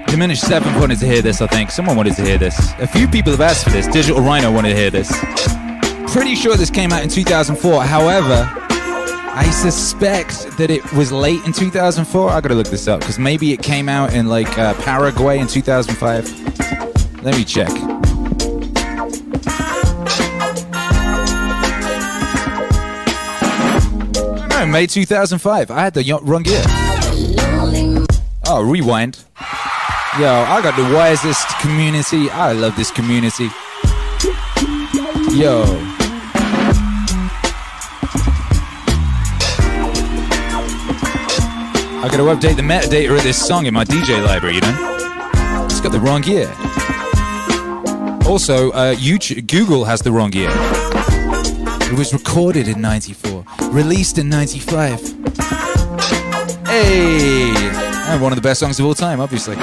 Diminished Seventh wanted to hear this, I think. Someone wanted to hear this. A few people have asked for this. Digital Rhino wanted to hear this. Pretty sure this came out in 2004. However, I suspect that it was late in 2004. I gotta look this up because maybe it came out in like uh, Paraguay in 2005. Let me check. May 2005. I had the wrong year. Oh, rewind. Yo, I got the wisest community. I love this community. Yo. I gotta update the metadata of this song in my DJ library, you know? It's got the wrong year. Also, uh, YouTube, Google has the wrong year. It was recorded in 94, released in 95. Hey! And one of the best songs of all time, obviously.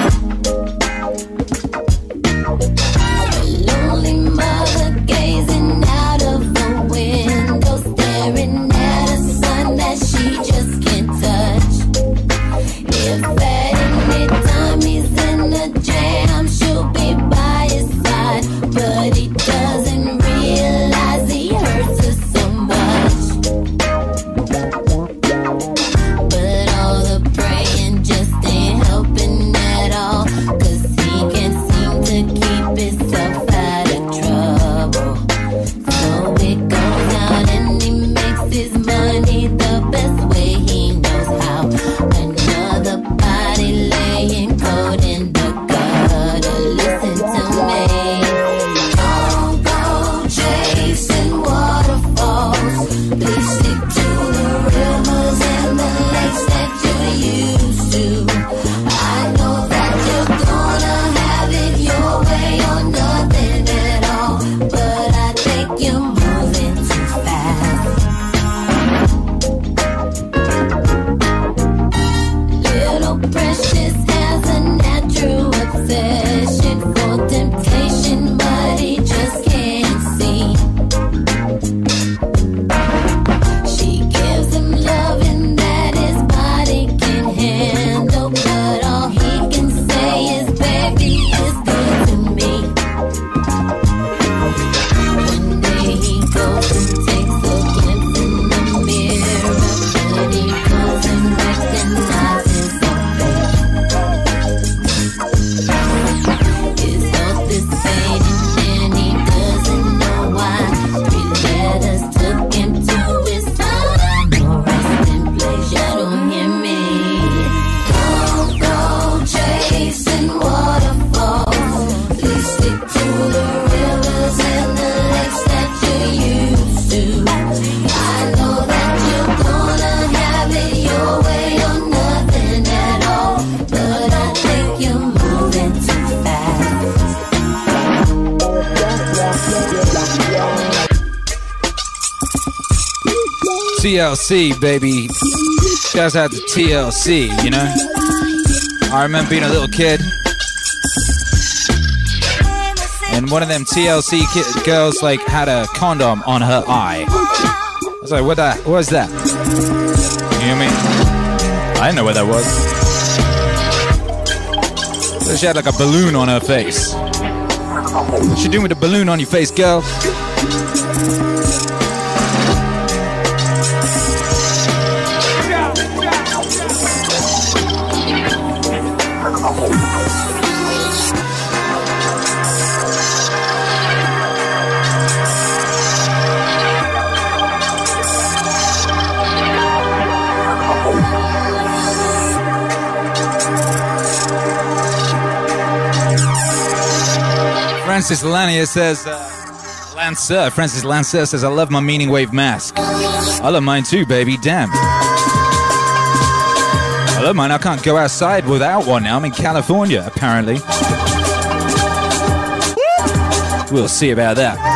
TLC, baby. Shouts out to TLC, you know? I remember being a little kid. And one of them TLC ki- girls, like, had a condom on her eye. I was like, what the, what was that? You I mean? I didn't know what that was. So she had like a balloon on her face. What you doing with a balloon on your face, girl? Francis Lanier says, uh, Lancer, Francis Lancer says, I love my Meaning Wave mask. I love mine too, baby, damn. I love mine. I can't go outside without one now. I'm in California, apparently. We'll see about that.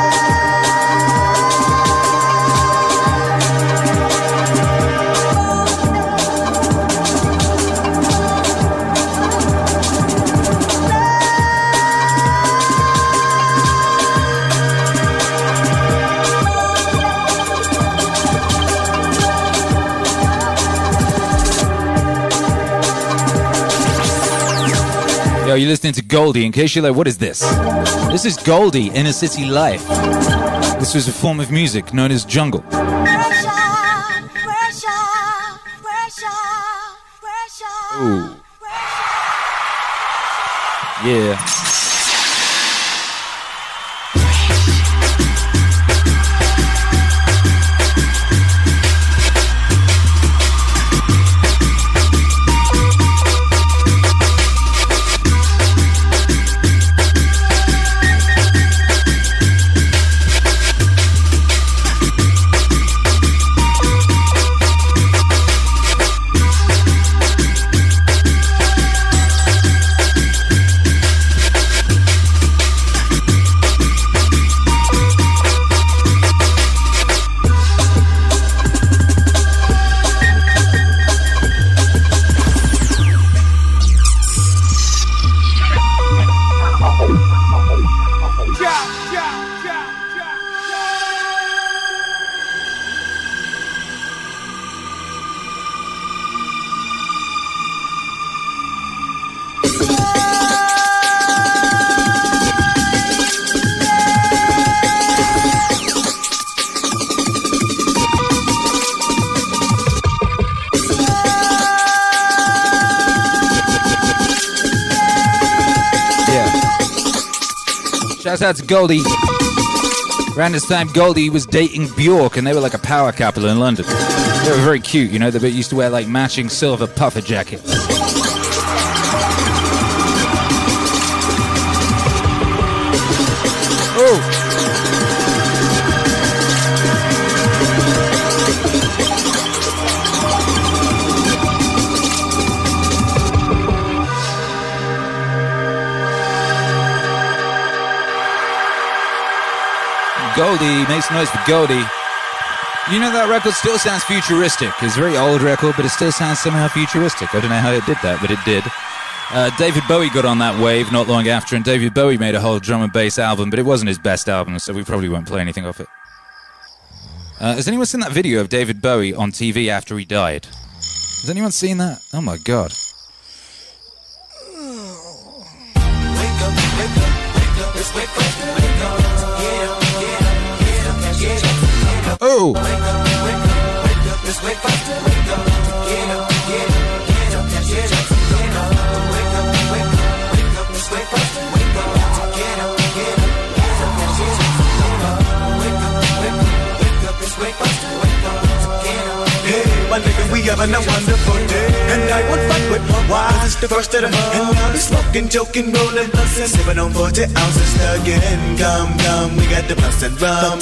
Yo, you're listening to Goldie. In case you're like, what is this? This is Goldie, Inner City Life. This was a form of music known as jungle. Ooh. Yeah. To Goldie. Around this time, Goldie was dating Björk, and they were like a power couple in London. They were very cute, you know. They used to wear like matching silver puffer jackets. Goldie makes noise for Goldie. You know that record still sounds futuristic. It's a very old record, but it still sounds somehow futuristic. I don't know how it did that, but it did. Uh, David Bowie got on that wave not long after, and David Bowie made a whole drum and bass album, but it wasn't his best album, so we probably won't play anything off it. Uh, has anyone seen that video of David Bowie on TV after he died? Has anyone seen that? Oh my god. Oh! Hey, having a wonderful day. And I won't fight with my. It's the first of the month. And I'll be smoking, joking, rolling, bustin'. Sipping on 40 ounces again. Gum, gum, we got the bust and rum.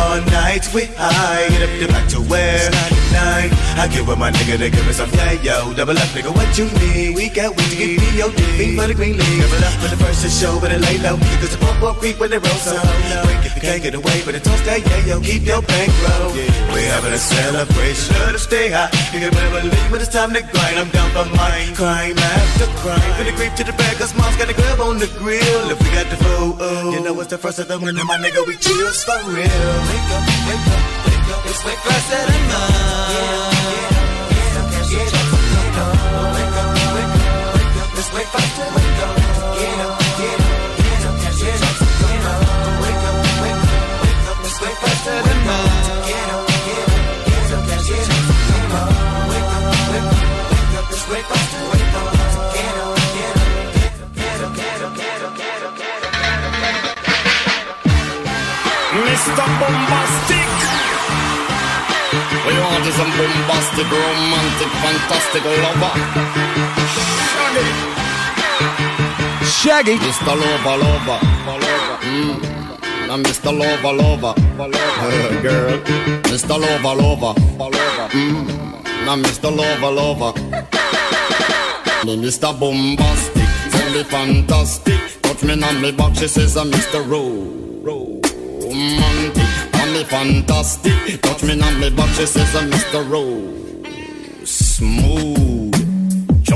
All night, we high. Get up the back to where? 99. I give with my nigga to give me some yeah, yo. Double up, nigga, what you need? We got weed to get me, yo. Fiend for the green league. Double up for the first to show, but it lay low. Cause the pump won't creep when they roll so. Break if you can't get away, but the toast that, yeah, yo. Keep your bankroll. We having a celebration. Us stay high. Can better believe when it's time to grind. I'm down for mine. Crime after crime. Finna creep to the back, cause mom's got a grab on the grill. If we got the oh, you know it's the first of the month, my nigga, we chills for real. Wake up, wake up, wake up. It's way first of the month. Mr. Boombastic. We want is some boombastic, romantic, fantastic lover. Shaggy. Mr. Lover, lover. Mm. I'm Mr. Lover, lover. Uh, [laughs] girl. Mr. Lover, lover. Mm. I'm Mr. Lover, lover. Me Mr. Boombastic. Tell me fantastic. Touch me on me back, she says I'm Mr. Ro. Romantic. Me fantastic. Touch me on me back, she says Mr. Ro. Smooth.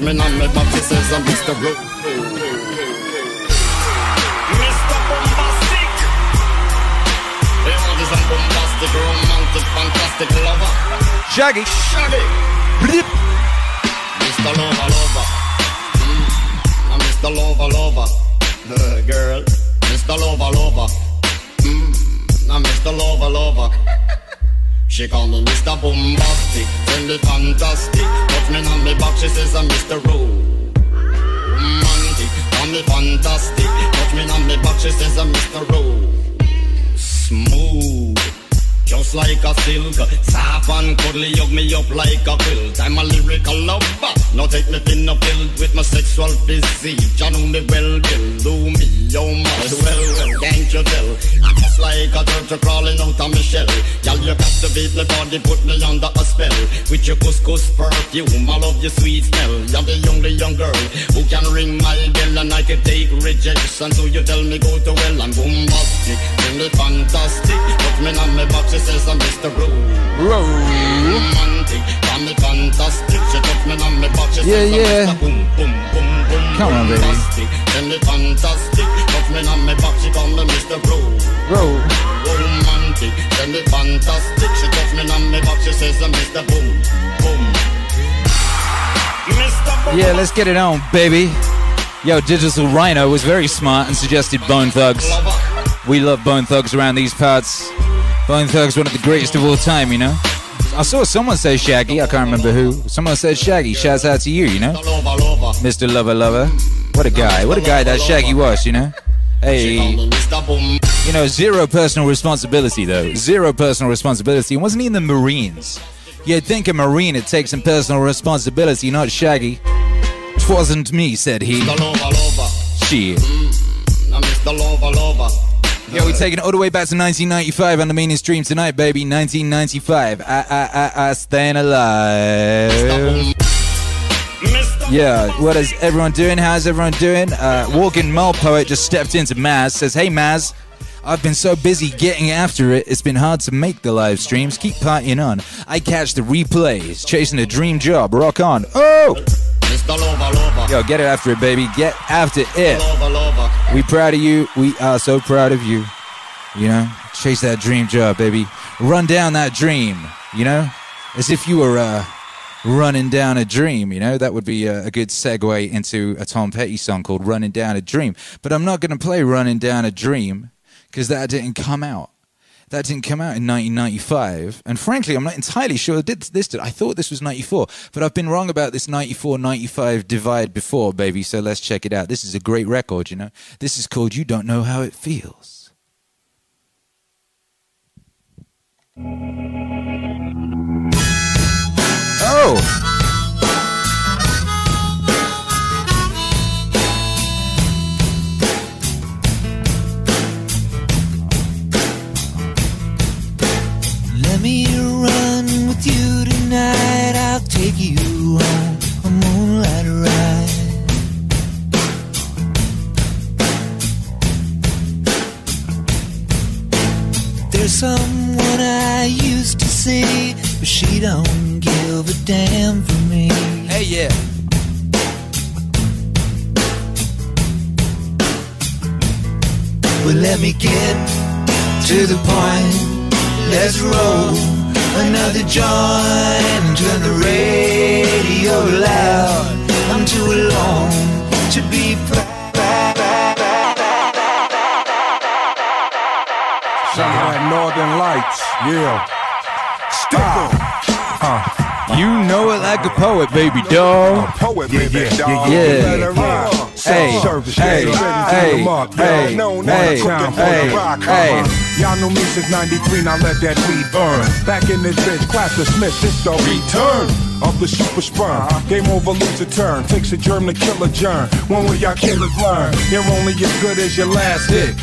me. Touch me on my back, she says I'm Mr. Ro. Mr. Boombastic. Hey, what is a boombastic, romantic, fantastic lover? Shaggy. Shaggy. Mr. Lover, lover. Mm. I'm Mr. Lover, lover. Uh, girl. Mr. Lover, lover. Mm. I'm Mr. Lover, lover. She call me Mr. Boombastic, me fantastic. Touch me on me back, she says I'm Mr. Romantic. Call me fantastic, touch me on me back, she says I'm Mr. Ro. Smooth. Just like a silk, soft and cuddly, hug me up like a quilt. I'm a lyrical lover. Now take me thin or filled with my sexual physique. You know me well, Bill. Do me, oh my, well, well, can't you tell? I'm just like a turtle crawling out of my shell. Girl, you captivate my body, put me under a spell. With your khus khus perfume, I love your sweet smell. You're the only young girl who can ring my bell and I can take rejection. So you tell me go to well, I'm boombastic, really fantastic. Put me on my back, I'm Mr. Ro. Romantic, call me fantastic. She touch me on she Yeah, I'm yeah. Boom, boom, boom, boom. Come on, baby. Tell me fantastic. Touch me on me she call me Mr. Bro. Bro. Romantic, then the fantastic. She touch me on me she says, uh, Mr. Boom. Boom. Yeah, let's get it on, baby. Yo, Digital Rhino was very smart and suggested Bone Thugs. We love Bone Thugs around these parts. Bone Thugs, one of the greatest of all time, you know? I saw someone say Shaggy, I can't remember who. Someone said Shaggy. Shouts out to you, you know? Mr. Lover Lover. What a guy. What a guy that Shaggy was, you know? Hey. You know, zero personal responsibility, though. Zero personal responsibility. Wasn't he in the Marines? You'd think a Marine would take some personal responsibility, not Shaggy. Twasn't me, said he. Shit. Yeah, we're taking all the way back to 1995 on the meaning stream tonight, baby. 1995. I, ah, I, ah, I, ah, I, staying alive. Yeah, what is everyone doing? How's everyone doing? Uh, Walking Mole Poet just stepped into Maz, says, Hey Maz, I've been so busy getting after it, it's been hard to make the live streams. Keep partying on. I catch the replays, chasing a dream job. Rock on. Oh! Mr. Lover, lover. Yo, get it after it, baby. Get after it. We proud of you. We are so proud of you. You know, chase that dream job, baby. Run down that dream. You know, as if you were uh, running down a dream. You know, that would be a, a good segue into a Tom Petty song called "Running Down a Dream." But I'm not going to play "Running Down a Dream" because that didn't come out. That didn't come out in 1995. And frankly, I'm not entirely sure did this did. I thought this was 94, but I've been wrong about this 94 95 divide before, baby. So let's check it out. This is a great record, you know. This is called You Don't Know How It Feels. Oh! Tonight. I'll take you on a moonlight ride. There's someone I used to see, but she don't give a damn for me. Hey, yeah. But let me get to the point. Let's roll another joint and turn the radio loud. I'm too alone to be proud. Shanghai Northern Lights, yeah. Sticker. Uh, You know it like a poet, baby dog. poet, baby, yeah, Yeah. Hey, Service, hey, yeah, hey, Hit 'em up, hey, no, no, hey, for hey, the rock, hey. uh-huh. Y'all know me since 93, now let that weed burn. Back in this bitch, class dismissed, it's the return of the super sperm. Game over, lose a turn. Takes a germ to kill a germ. One way y'all killers learn. You're only as good as your last hit.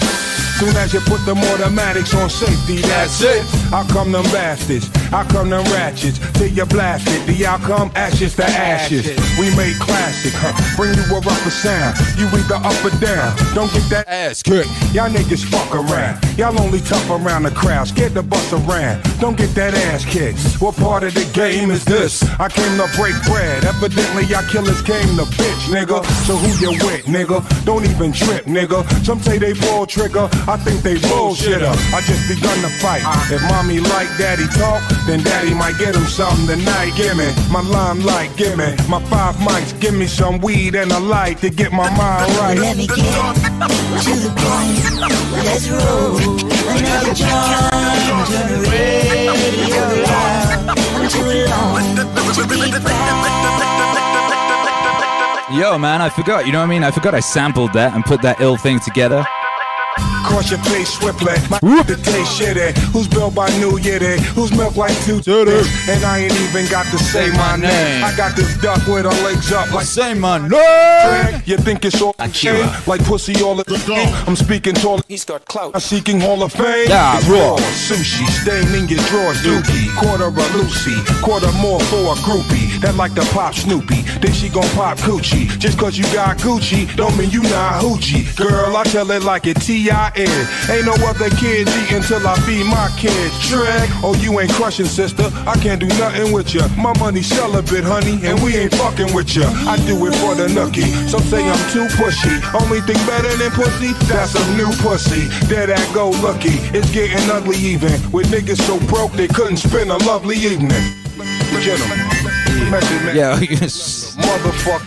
Soon as you put them automatics on safety, that's it. I come them bastards? I come them ratchets? Till you blasted. The outcome, ashes to ashes. We made classic, huh? Bring you a rougher sound. You either up or down. Don't get that ass kicked. Y'all niggas fuck around. Y'all only tough around the crowd. Scared to bust around. Don't get that ass kicked. What part of the game is this? I came to break bread. Evidently, y'all killers came to bitch, nigga. So who you with, nigga? Don't even trip, nigga. Some say they pull trigger. I think they bullshitter. I just begun to fight. If mommy like daddy talk, then daddy might get him something tonight. Give me my limelight, give me my five mics, give me some weed and a light to get my mind right. Let me get to the point. Let's roll another joint. Turn the radio loud. I'm too alone to be Yo, man, I forgot. You know what I mean? I forgot I sampled that and put that ill thing together. Cross your face swiftly. My the taste shitty. Who's built by New Yitty? Who's milk like two titties? And I ain't even got to say my name. I got this duck with her legs up like say my name. You think it's all shame? Like pussy all the time. I'm speaking tall. He's got clout. I'm seeking Hall of Fame. Yeah, It's raw. Sushi stain in your drawers, dookie. Quarter a Lucy. Quarter more for a groupie. that like to pop Snoopy. Then she gon' pop coochie. Just cause you got Gucci, don't mean you not hoochie. Girl, I tell it like it T.I.N. Ain't no other kids eat until I feed my kids. Shrek, oh you ain't crushing, sister. I can't do nothing with ya. My money celibate, honey, and we ain't fucking with ya. I do it for the nookie. Some say I'm too pushy. Only thing better than pussy, that's a new pussy. There that go lucky. It's getting ugly even. With niggas so broke they couldn't spend a lovely evening. Gentlemen. Yeah, [laughs]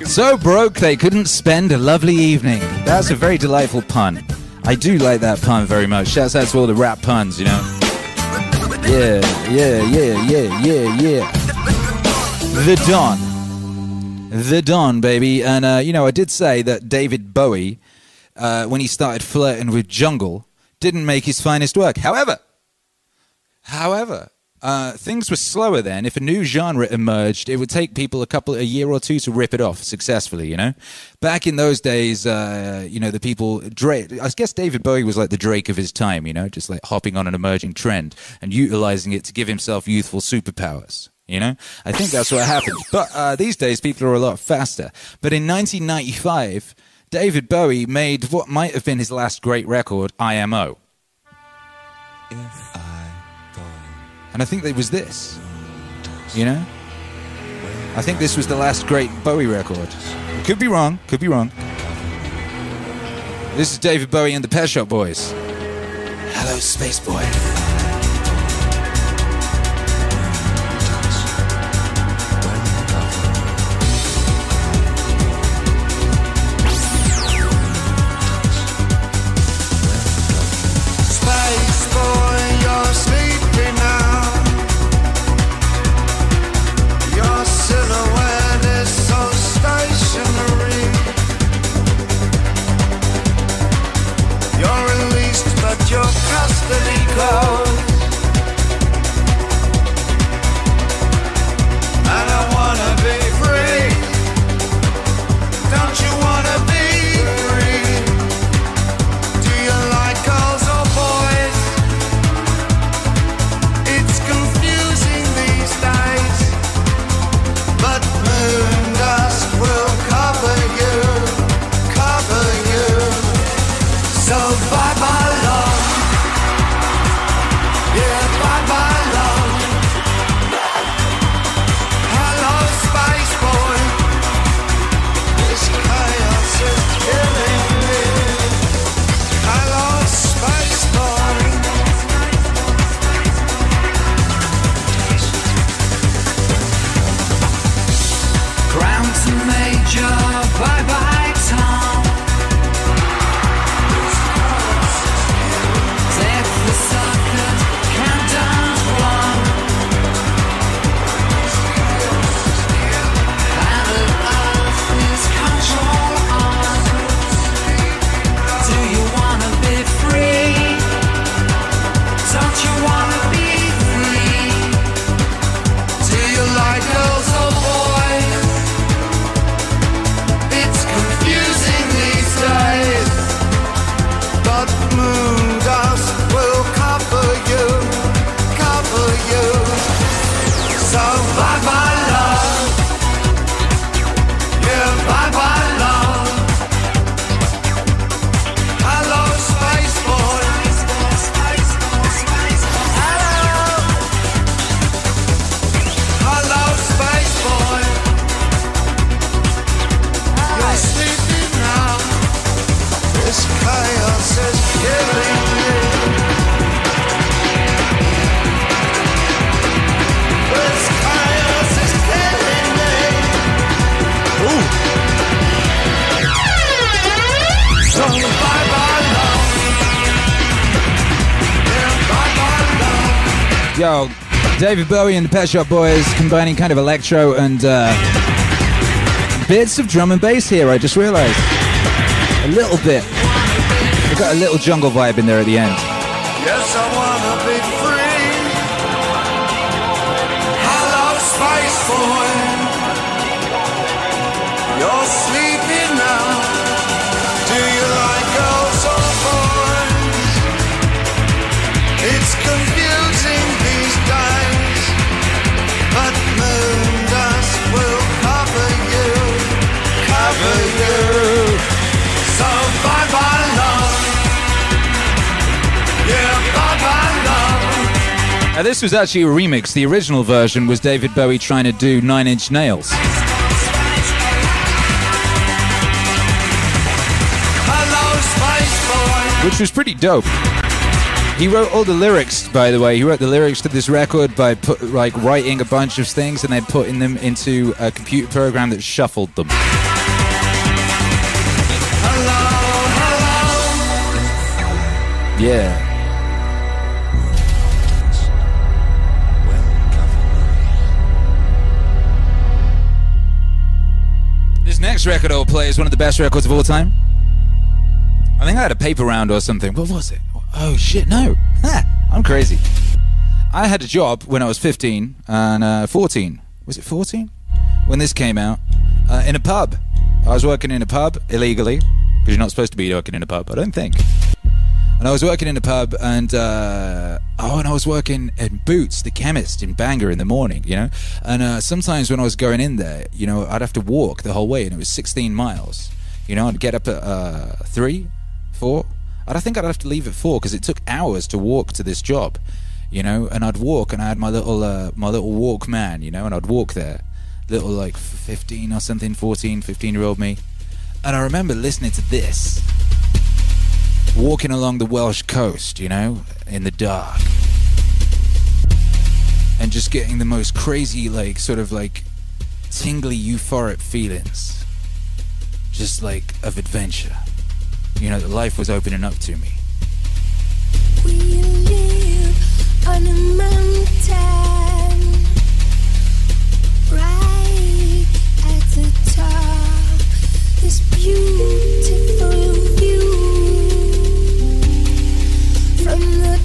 so broke they couldn't spend a lovely evening. That's a very delightful pun. I do like that pun very much. Shouts out to all the rap puns, you know. Yeah, yeah, yeah, yeah, yeah, yeah. The Don. The Don, baby. And, uh, you know, I did say that David Bowie, uh, when he started flirting with Jungle, didn't make his finest work. However, however, uh, things were slower then. If a new genre emerged, it would take people a couple, a year or two to rip it off successfully. You know, back in those days, uh, you know, the people Drake. I guess David Bowie was like the Drake of his time. You know, just like hopping on an emerging trend and utilizing it to give himself youthful superpowers. You know, I think that's what happened. But uh, these days, people are a lot faster. But in 1995, David Bowie made what might have been his last great record, IMO. And I think it was this. You know? I think this was the last great Bowie record. Could be wrong, could be wrong. This is David Bowie and the Pet Shop Boys. Hello, Space Boy. David Bowie and the Pet Shop Boys combining kind of electro and uh, bits of drum and bass here. I just realized a little bit. We've got a little jungle vibe in there at the end. Yes, I wanna be free. Space boy. Now, this was actually a remix. The original version was David Bowie trying to do Nine Inch Nails. which was pretty dope. He wrote all the lyrics, by the way. He wrote the lyrics to this record by put, like writing a bunch of things and then putting them into a computer program that shuffled them. Yeah. Next record I'll play is one of the best records of all time. I think I had a paper round or something. What was it? Oh shit, no. [laughs] Ha, I'm crazy. I had a job when I was 15 and uh, 14. Was it 14? When this came out, uh, in a pub. I was working in a pub illegally because you're not supposed to be working in a pub. I don't think. And I was working in a pub, and uh, oh, and I was working in Boots, the chemist in Bangor in the morning, you know. And uh, sometimes when I was going in there, you know, I'd have to walk the whole way, and it was 16 miles. You know, I'd get up at uh, three, four. I'd, think I'd have to leave at four because it took hours to walk to this job, you know. And I'd walk, and I had my little uh, my little Walkman, you know, and I'd walk there, little like 15 or something, 14, 15 year old me. And I remember listening to this walking along the Welsh coast, you know, in the dark. And just getting the most crazy, like, sort of like tingly, euphoric feelings. Just like of adventure. You know, that life was opening up to me. We live on a mountain, right at the top. This beautiful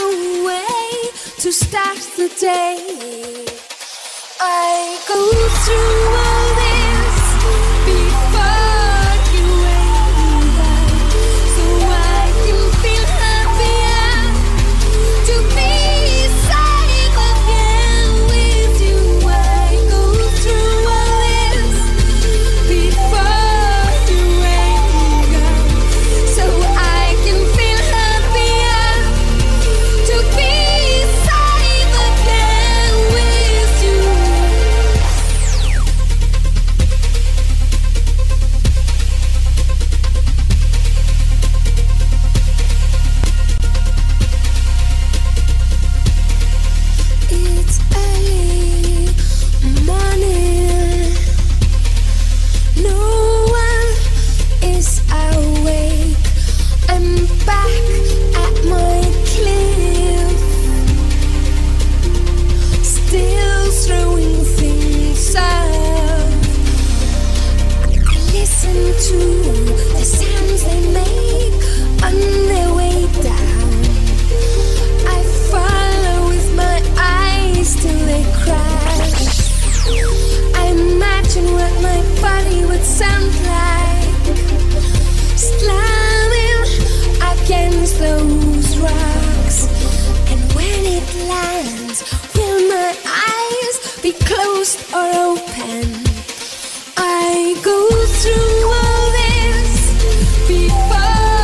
a way to start the day. I go through all this those rocks. And when it lands, will my eyes be closed or open? I go through all this before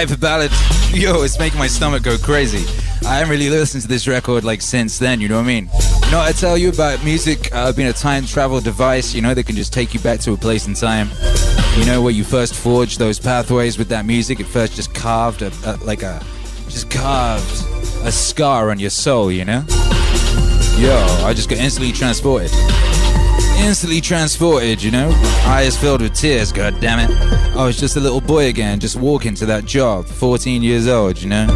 A ballad. [laughs] Yo, it's making my stomach go crazy. I haven't really listened to this record like since then, you know what I mean? You know, I tell you about music uh, being a time travel device, you know, that can just take you back to a place in time. You know, where you first forged those pathways with that music, it first just carved a, a like a, just carved a scar on your soul, you know? Yo, I just got instantly transported. Instantly transported, you know? Eyes filled with tears, god damn it. I was just a little boy again, just walking to that job, 14 years old, you know?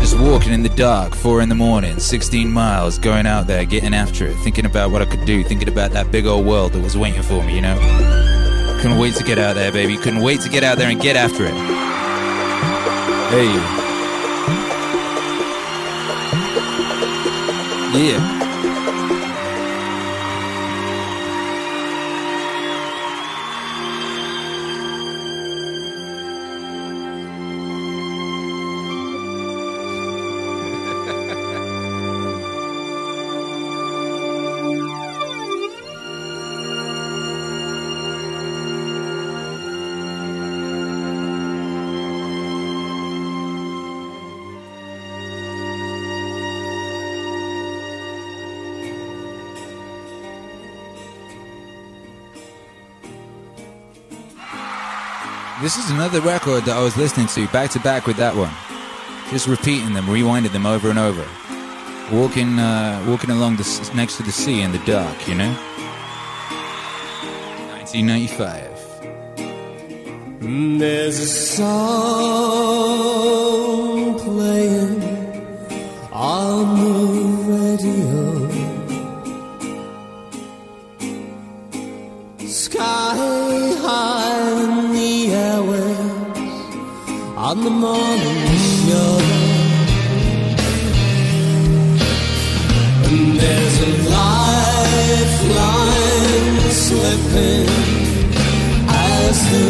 Just walking in the dark, 4 in the morning, 16 miles, going out there, getting after it, thinking about what I could do, thinking about that big old world that was waiting for me, you know? Couldn't wait to get out there, baby. Couldn't wait to get out there and get after it. Hey. Yeah. Another record that I was listening to back to back with that one. Just repeating them, rewinding them over and over. Walking, uh, walking along the next to the sea in the dark, you know. 1995. There's a song playing on the radio. On the morning show. And there's a lifeline slipping as the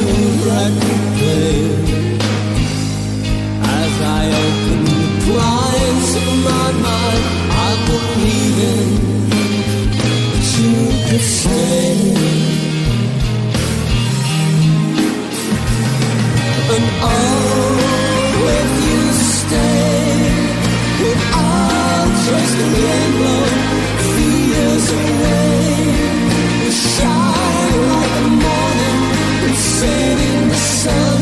record plays. As I open the blinds of my mind, I'm believing that you could stay. And oh, sun.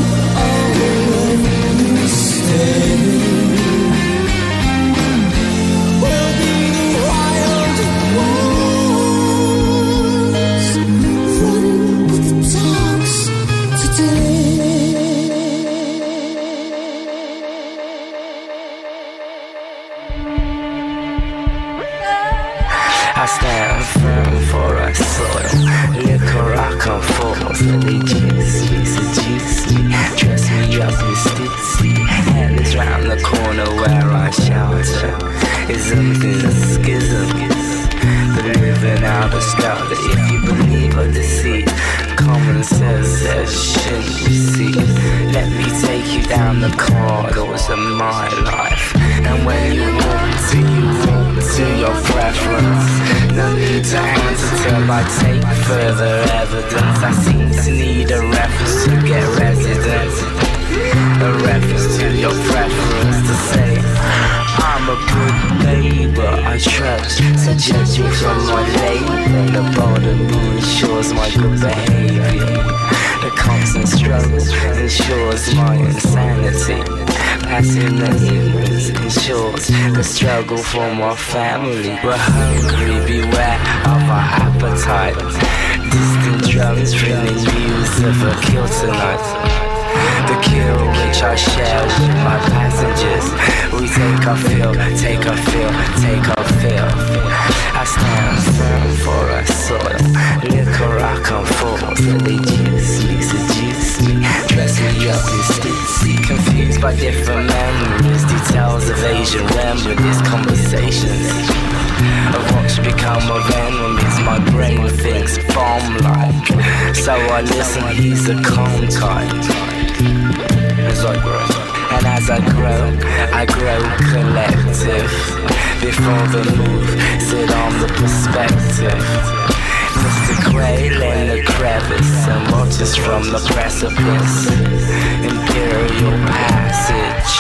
Take further evidence. I seem to need a reference to get residence. A reference to your preference to say I'm a good neighbor, I trust. So judging from my label, the border ensures my good behavior. The constant struggle ensures my insanity. Passing the ignorance ensures the struggle for my family. We're hungry, beware of our appetite. Distant drums bringing news of a kill tonight. The kill which I share with my passengers. We take our fill, take our fill, take our fill. I stand firm for our soil. Liquor I come. They juice me, seduce me. Dress me up in Stussy. Confused by different memories. Details of Asian remedies. Conversations of what's become of enemies. My brain thinks bomb like. So I listen, he's a calm type as I grow. As I grow, I grow collective. Before the move, sit on the perspective. Just Mr. Quail in the crevice and watches from the precipice. your passage.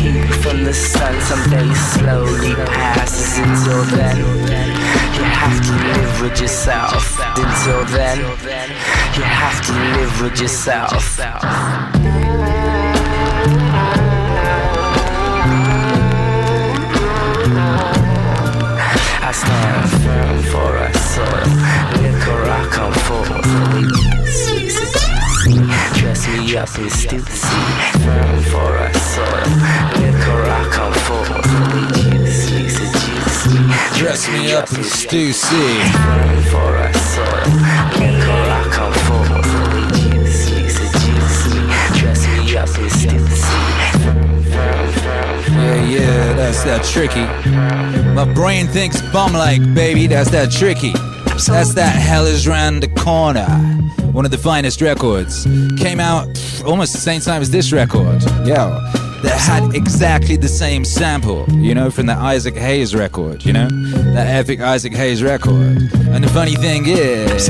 Heat from the sun someday slowly passes. Until then, you have to live with yourself. Until then, you have to live with yourself. Stand firm for a soil. Liquor I come forth. Dress me up in Stussy. Firm for a soil. Liquor I come juicy. Dress me up in Stussy. For a soil. Liquor I come juicy. Dress me up in Stussy. Yeah, yeah, that's that tricky. My brain thinks bum like, baby, that's that tricky. That's that Hell is Round the Corner. One of the finest records. Came out almost the same time as this record. Yo. That had exactly the same sample, you know, from the Isaac Hayes record, you know? That epic Isaac Hayes record. And the funny thing is,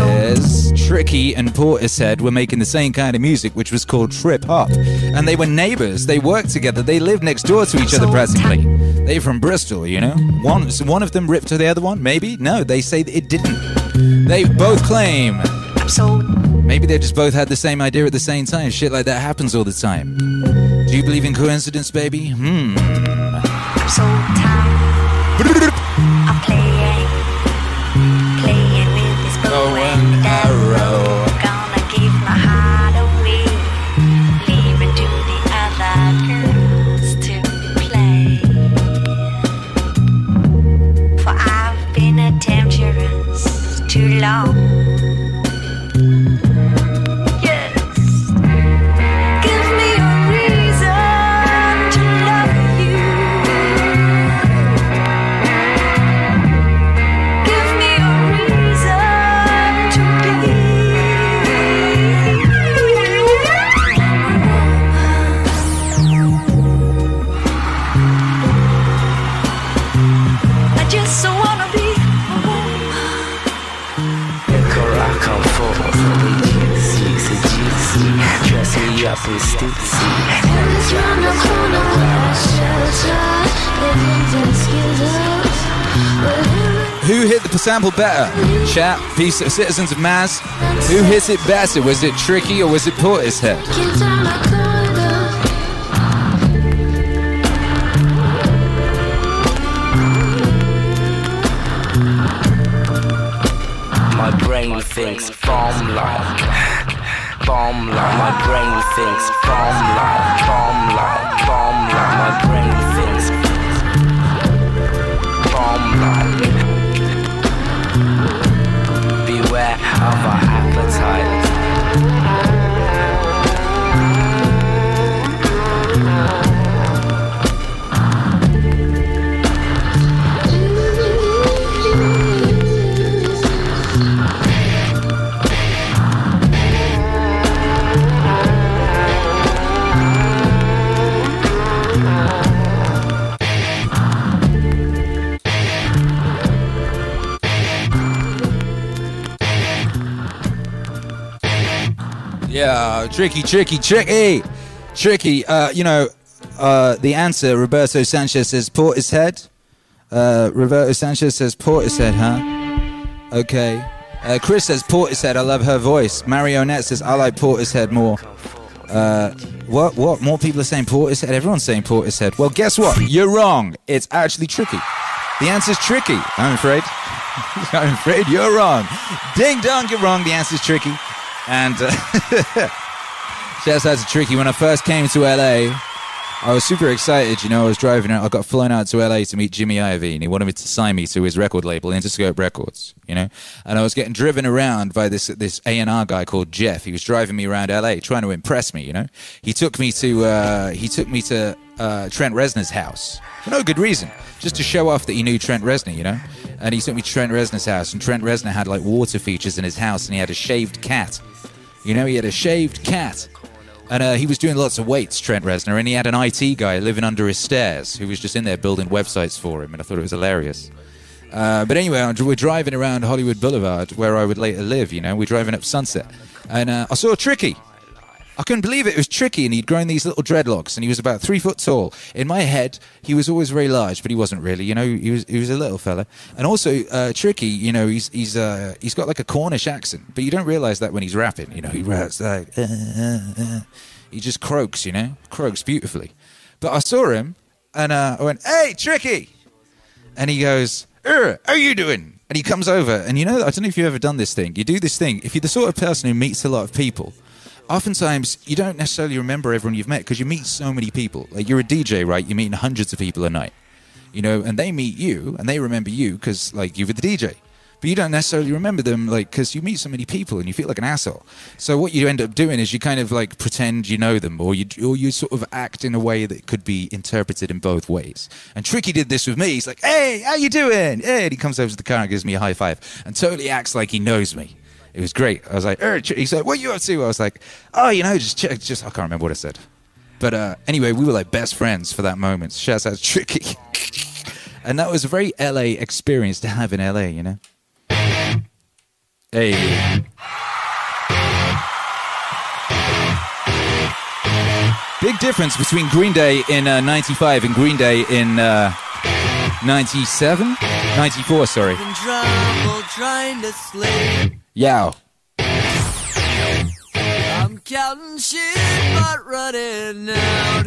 Tricky and Portishead were making the same kind of music, which was called trip hop. And they were neighbors. They worked together. They lived next door to each other presently. They're from Bristol, you know. One, one of them ripped to the other one. Maybe no. They say it didn't. They both claim. Maybe they just both had the same idea at the same time. Shit like that happens all the time. Do you believe in coincidence, baby? Hmm. Sample better? Chat, piece of citizens of Mass. Who hit it better? Was it Tricky or was it Portishead? My brain thinks bomb like, bomb like. My brain thinks bomb like, bomb like, bomb like. My brain thinks bomb like. Of our appetite. Yeah, tricky, tricky, tricky, tricky. Uh, you know, uh, the answer. Roberto Sanchez says Portishead. Uh, Roberto Sanchez says Portishead, huh? Okay. Uh, Chris says Portishead. I love her voice. Marionette says I like Portishead more. Uh, what? What? More people are saying Portishead. Everyone's saying Portishead. Well, guess what? You're wrong. It's actually tricky. The answer's tricky. I'm afraid. [laughs] I'm afraid you're wrong. Ding dong, you're wrong. The answer's tricky. And uh, [laughs] shouts out Tricky. When I first came to LA, I was super excited. You know, I was driving out. I got flown out to LA to meet Jimmy Iovine. He wanted me to sign me to his record label, Interscope Records. You know, and I was getting driven around by this this A and R guy called Jeff. He was driving me around LA, trying to impress me. You know, he took me to uh, he took me to uh, Trent Reznor's house for no good reason, just to show off that he knew Trent Reznor. You know, and he took me to Trent Reznor's house, and Trent Reznor had like water features in his house, and he had a shaved cat. You know, he had a shaved cat. And uh, he was doing lots of weights, Trent Reznor, and he had an IT guy living under his stairs who was just in there building websites for him, and I thought it was hilarious. Uh, but anyway, we're driving around Hollywood Boulevard, where I would later live, you know, we're driving up Sunset, and uh, I saw Tricky. I couldn't believe it. It was tricky, and he'd grown these little dreadlocks, and he was about three foot tall. In my head, he was always very large, but he wasn't really. You know, he was he was a little fella, and also uh, tricky. You know, he's he's uh, he's got like a Cornish accent, but you don't realize that when he's rapping. You know, he raps like uh, uh, uh. he just croaks. You know, croaks beautifully. But I saw him, and uh, I went, "Hey, Tricky," and he goes, "How are you doing?" And he comes over, and you know, I don't know if you've ever done this thing. You do this thing. If you're the sort of person who meets a lot of people, oftentimes you don't necessarily remember everyone you've met because you meet so many people. Like you're a DJ, right? You're meeting hundreds of people a night, you know, and they meet you and they remember you because like you were the DJ. But you don't necessarily remember them, like, because you meet so many people and you feel like an asshole. So what you end up doing is you kind of like pretend you know them, or you or you sort of act in a way that could be interpreted in both ways. And Tricky did this with me. He's like, "Hey, how you doing?" Hey, and he comes over to the car and gives me a high five, and totally acts like he knows me. It was great. I was like, er, Tr-" he said, "What you up to?" I was like, "Oh, you know, just just I can't remember what I said." But uh, anyway, we were like best friends for that moment. Shouts out Tricky. [laughs] and that was a very LA experience to have in LA, you know? Hey. Big difference between Green Day in uh, 95 and Green Day in uh, 97? 94, sorry. In trouble trying to sleep. Yow. I'm counting sheep, but running out.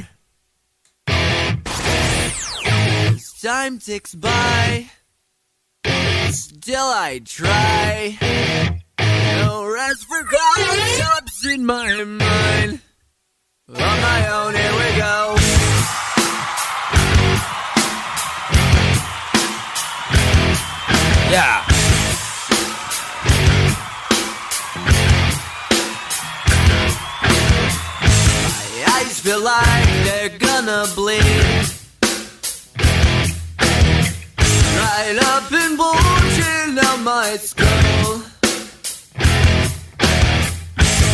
As time ticks by, still I try. No rest for concepts in my mind. On my own, here we go. Yeah. Feel like they're gonna bleed. Right up and bulging down my skull.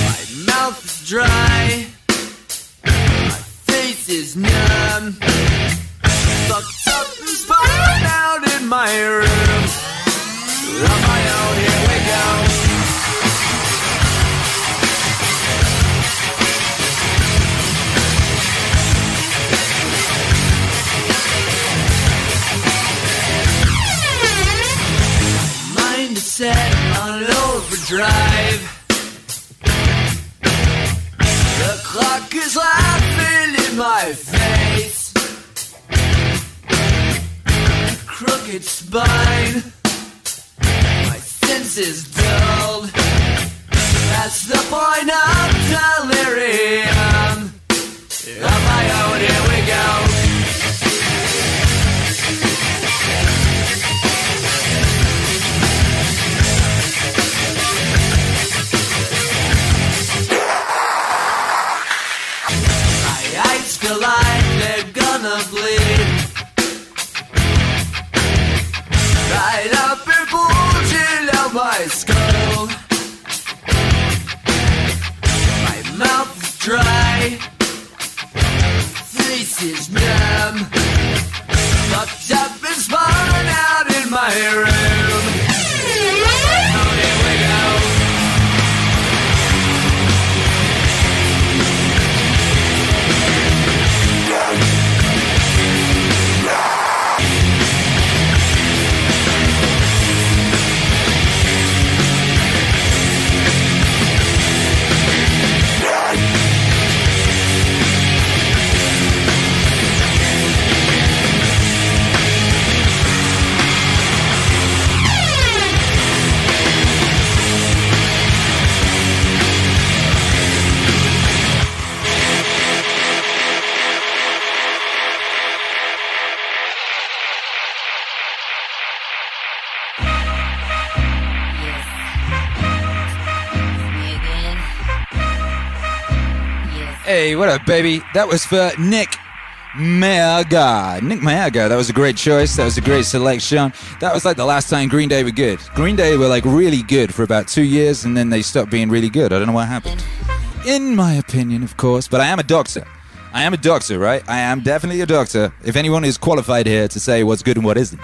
My mouth is dry. My face is numb. Fucked up and spun out in my room. On my own, here we go. Set on overdrive. The clock is laughing in my face. Crooked spine, my senses dulled. That's the point of delirium. On my own, here we go. Feel they're gonna bleed. Right up and bulging out my skull. My mouth is dry. Face is numb. Hey, what up, baby? That was for Nick Mayaga. Nick Mayaga. That was a great choice. That was a great selection. That was like the last time Green Day were good. Green Day were like really good for about two years and then they stopped being really good. I don't know what happened. In my opinion, of course, but I am a doctor. I am a doctor, right? I am definitely a doctor. If anyone is qualified here to say what's good and what isn't,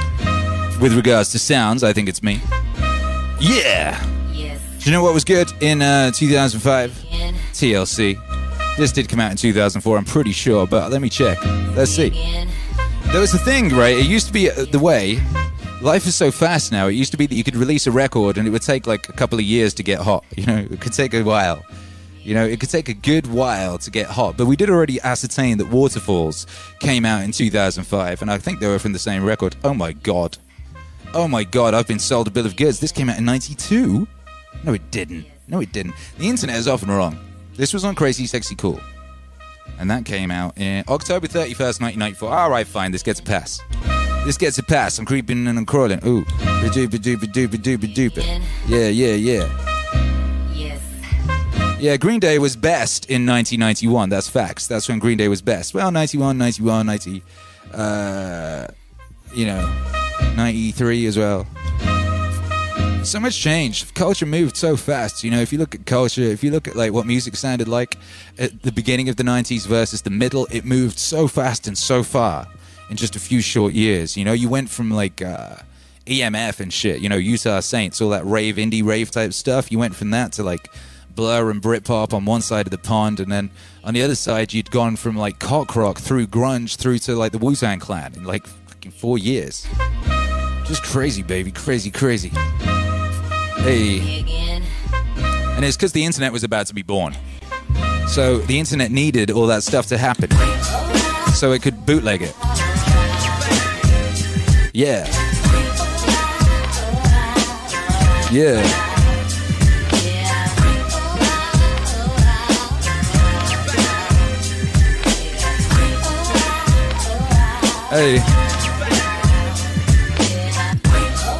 with regards to sounds, I think it's me. Yeah. Yes. Do you know what was good in uh, 2005? TLC. This did come out in 2004, I'm pretty sure, but let me check. Let's see. There was a thing, right? It used to be uh, the way. Life is so fast now. It used to be that you could release a record and it would take like a couple of years to get hot. [laughs] You know, it could take a while. You know, it could take a good while to get hot. But we did already ascertain that Waterfalls came out in 2005, and I think they were from the same record. Oh my god. Oh my god, I've been sold a bill of goods. This came out in 92? No, it didn't. No, it didn't. The internet is often wrong. This was on Crazy Sexy Cool. And that came out in October 31st, 1994. All right, fine. This gets a pass. This gets a pass. I'm creeping and I'm crawling. Ooh. Yeah, yeah, yeah. Yeah, Green Day was best in 1991. That's facts. That's when Green Day was best. Well, 91, 91, 90, uh, you know, 93 as well. So much changed. Culture moved so fast. You know, if you look at culture, if you look at like what music sounded like at the beginning of the 90s versus the middle, it moved so fast and so far in just a few short years. You know, you went from like uh, EMF and shit, you know, Utah Saints, all that rave, indie rave type stuff. You went from that to like Blur and Britpop on one side of the pond, and then on the other side, you'd gone from like cock rock through grunge through to like the Wu Tang Clan in like fucking four years. Just crazy, baby, crazy, crazy. Hey. And it's because the internet was about to be born. So the internet needed all that stuff to happen. So it could bootleg it. Yeah. Yeah. Hey.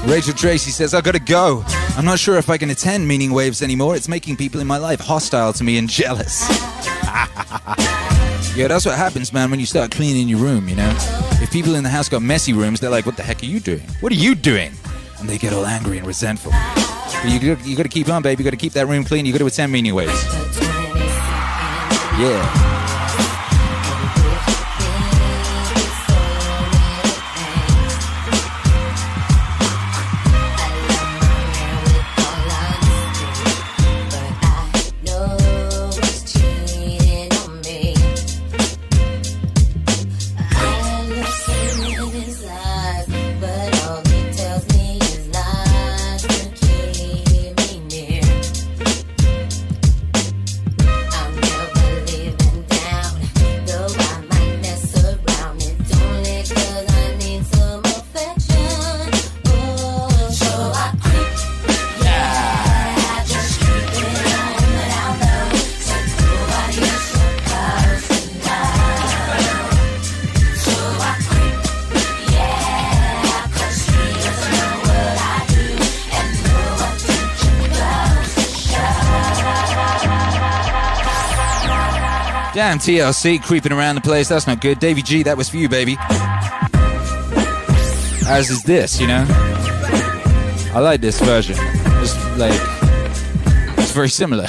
Rachel Tracy says, I gotta go. I'm not sure if I can attend Meaning Waves anymore. It's making people in my life hostile to me and jealous. [laughs] yeah, that's what happens, man, when you start cleaning your room, you know? If people in the house got messy rooms, they're like, what the heck are you doing? What are you doing? And they get all angry and resentful. But you, you gotta keep on, baby. You gotta keep that room clean. You gotta attend Meaning Waves. Yeah. Damn, TLC creeping around the place. That's not good. Davy G, that was for you, baby. As is this, you know? I like this version. It's like, it's very similar.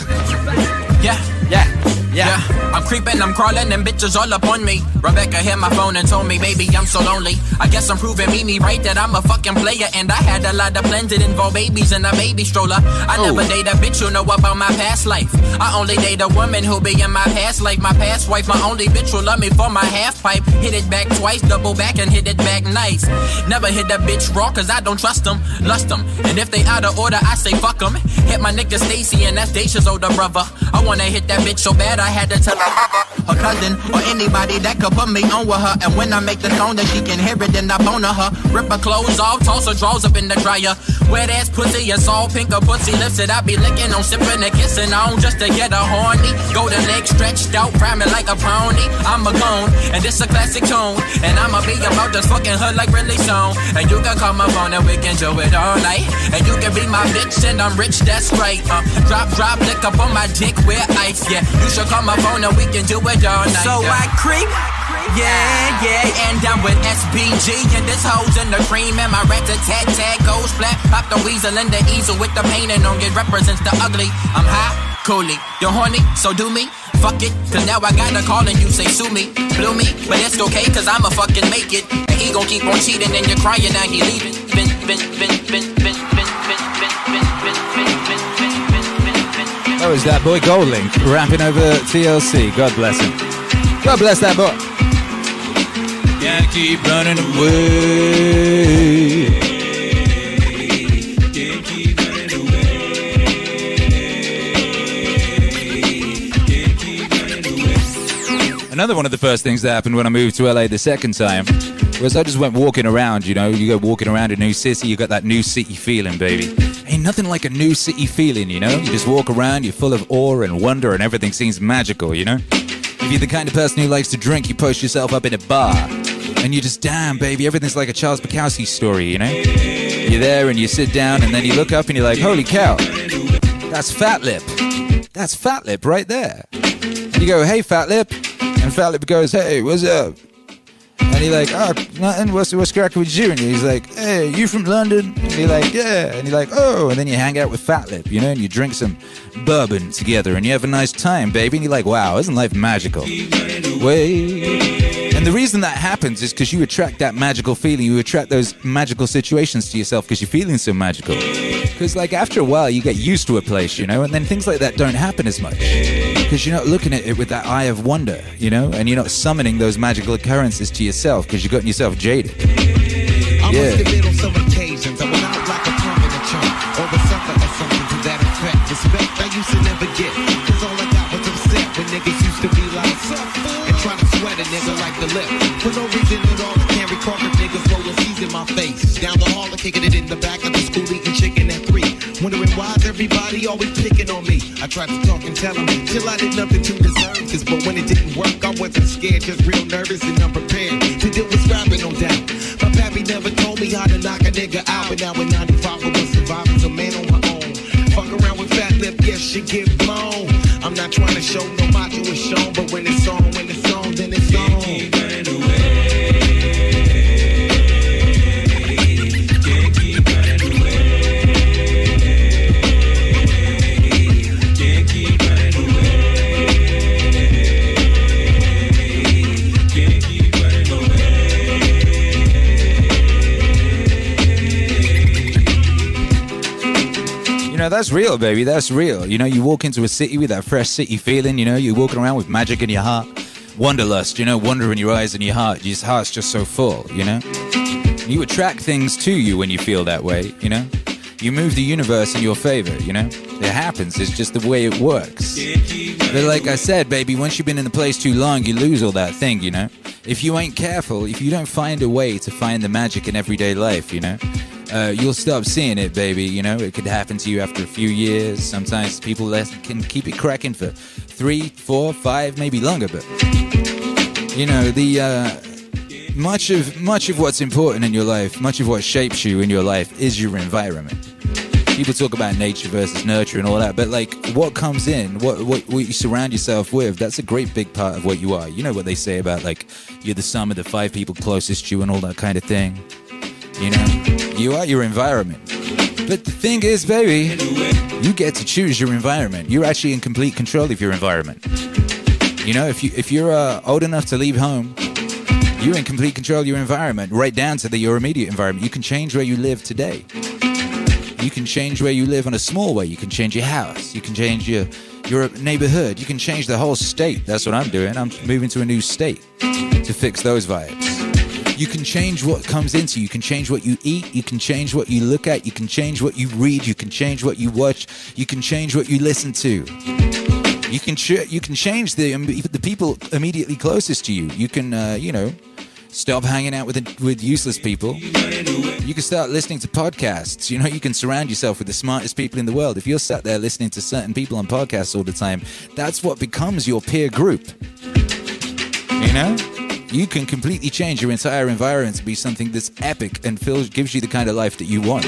Yeah, yeah, yeah. I'm creeping, I'm crawling, and bitches all up on me. Rebecca hit my phone and told me, baby, I'm so lonely. I guess I'm proving Mimi right that I'm a fucking player. And I had a lot of plans that involve babies and a baby stroller. I oh. never date a bitch who know about my past life. I only date a woman who be in my past life. My past wife, my only bitch who love me for my half pipe. Hit it back twice, double back, and hit it back nice. Never hit that bitch raw, cause I don't trust them, lust them. And if they out of order, I say fuck them. Hit my nigga Stacy, and that's Dacia's older brother. I wanna hit that bitch so bad, I had to tell her her cousin, or anybody that could put me on with her. And when I make the song that she can hear it, then I boner her. Rip her clothes off, toss her drawers up in the dryer. Wet ass pussy, it's all pink, her pussy lips it. I be licking on, sipping and kissing on just to get a horny. Golden legs stretched out, priming like a pony. I'm a gone, and this a classic tune. And I'ma be about this fucking her like really soon. And you can call my phone and we can do it all night. And you can be my bitch and I'm rich, that's right. Uh, drop, drop, lick up on my dick with ice. Yeah, you should call my phone and we can do it all night. So yeah. I creep. Yeah, yeah, and I'm with SBG and this hoes in the cream and my rat a tat tat goes flat. Pop the weasel in the easel with the painting on it represents the ugly. I'm high, coolly. You're horny, so do me. Fuck it, cause now I got a call and you say sue me, blew me, but it's okay cause I'ma fucking make it. And he gon' keep on cheating and you're crying now he leaving. Been, been, been, been, been, been, been, been, been, That was that boy Goldlink rapping over TLC. God bless him. God bless that boy. Keep running away. Another one of the first things that happened when I moved to LA the second time was I just went walking around, you know, you go walking around a new city, you got that new city feeling, baby. Ain't nothing like a new city feeling, you know? You just walk around, you're full of awe and wonder, and everything seems magical, you know? If you're the kind of person who likes to drink, you post yourself up in a bar, and you're just, damn, baby, everything's like a Charles Bukowski story, you know? You're there and you sit down, and then you look up and you're like, holy cow, that's Fat Lip. That's Fat Lip right there. And you go, hey, Fat Lip. And Fat Lip goes, hey, what's up? And you're like, oh, nothing. What's, what's cracking with you? And he's like, hey, you from London? And you're like, yeah. And you're like, oh. And then you hang out with Fat Lip, you know, and you drink some bourbon together and you have a nice time, baby. And you're like, wow, isn't life magical? Wait. And the reason that happens is because you attract that magical feeling. You attract those magical situations to yourself because you're feeling so magical. Because, like, after a while, you get used to a place, you know, and then things like that don't happen as much. Because you're not looking at it with that eye of wonder, you know, and you're not summoning those magical occurrences to yourself because you've gotten yourself jaded. I Yeah. must admit on some occasions I went out like a prominent chump or a sucker or something to that effect. Respect I used to never get, cause all I got was upset when niggas used to be like, nigga like the lip. For no reason at all, I can't recall the niggas rolling C's in my face. Down the hall, I kicking it in the back of the school, eating chicken at three. Wondering why's everybody always picking on me. I tried to talk and tell them, till I did nothing to deserve this. But when it didn't work, I wasn't scared, just real nervous and unprepared. To deal with rapping, no doubt. My pappy never told me how to knock a nigga out, but now in 95 I was surviving, a man on my own. Fuck around with fat lip, yes, she get blown. I'm not trying to show no macho is shown, but when it's on, know, that's real, baby. That's real. You know, you walk into a city with that fresh city feeling, you know, you're walking around with magic in your heart, wanderlust, you know, wonder in your eyes and your heart. Your heart's just so full, you know? You attract things to you when you feel that way, you know? You move the universe in your favor, you know? It happens. It's just the way it works. But like I said, baby, once you've been in the place too long, you lose all that thing, you know? If you ain't careful, if you don't find a way to find the magic in everyday life, you know? Uh, you'll stop seeing it, baby. You know, it could happen to you after a few years. Sometimes people can keep it cracking for three, four, five, maybe longer. But you know, the uh, much of much of what's important in your life, much of what shapes you in your life, is your environment. People talk about nature versus nurture and all that, but like what comes in, what, what what you surround yourself with, that's a great big part of what you are. You know what they say about like you're the sum of the five people closest to you and all that kind of thing. You know, you are your environment. But the thing is, baby, you get to choose your environment. You're actually in complete control of your environment. You know, if you if you're uh, old enough to leave home, you're in complete control of your environment, right down to the, your immediate environment. You can change where you live today. You can change where you live in a small way. You can change your house. You can change your your neighborhood. You can change the whole state. That's what I'm doing. I'm moving to a new state to fix those vibes. You can change what comes into you. You can change what you eat. You can change what you look at. You can change what you read. You can change what you watch. You can change what you listen to. You can ch- you can change the um, the people immediately closest to you. You can uh, you know stop hanging out with with useless people. You can start listening to podcasts. You know you can surround yourself with the smartest people in the world. If you're sat there listening to certain people on podcasts all the time, that's what becomes your peer group. You know. You can completely change your entire environment to be something that's epic and gives you the kind of life that you want.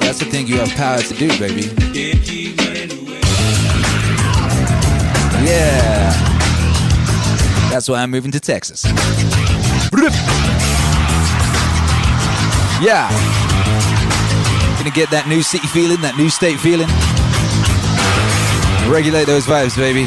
That's the thing you have power to do, baby. Yeah. That's why I'm moving to Texas. Yeah. Gonna get that new city feeling, that new state feeling. Regulate those vibes, baby.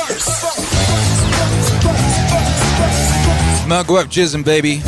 Go up, Jism, baby.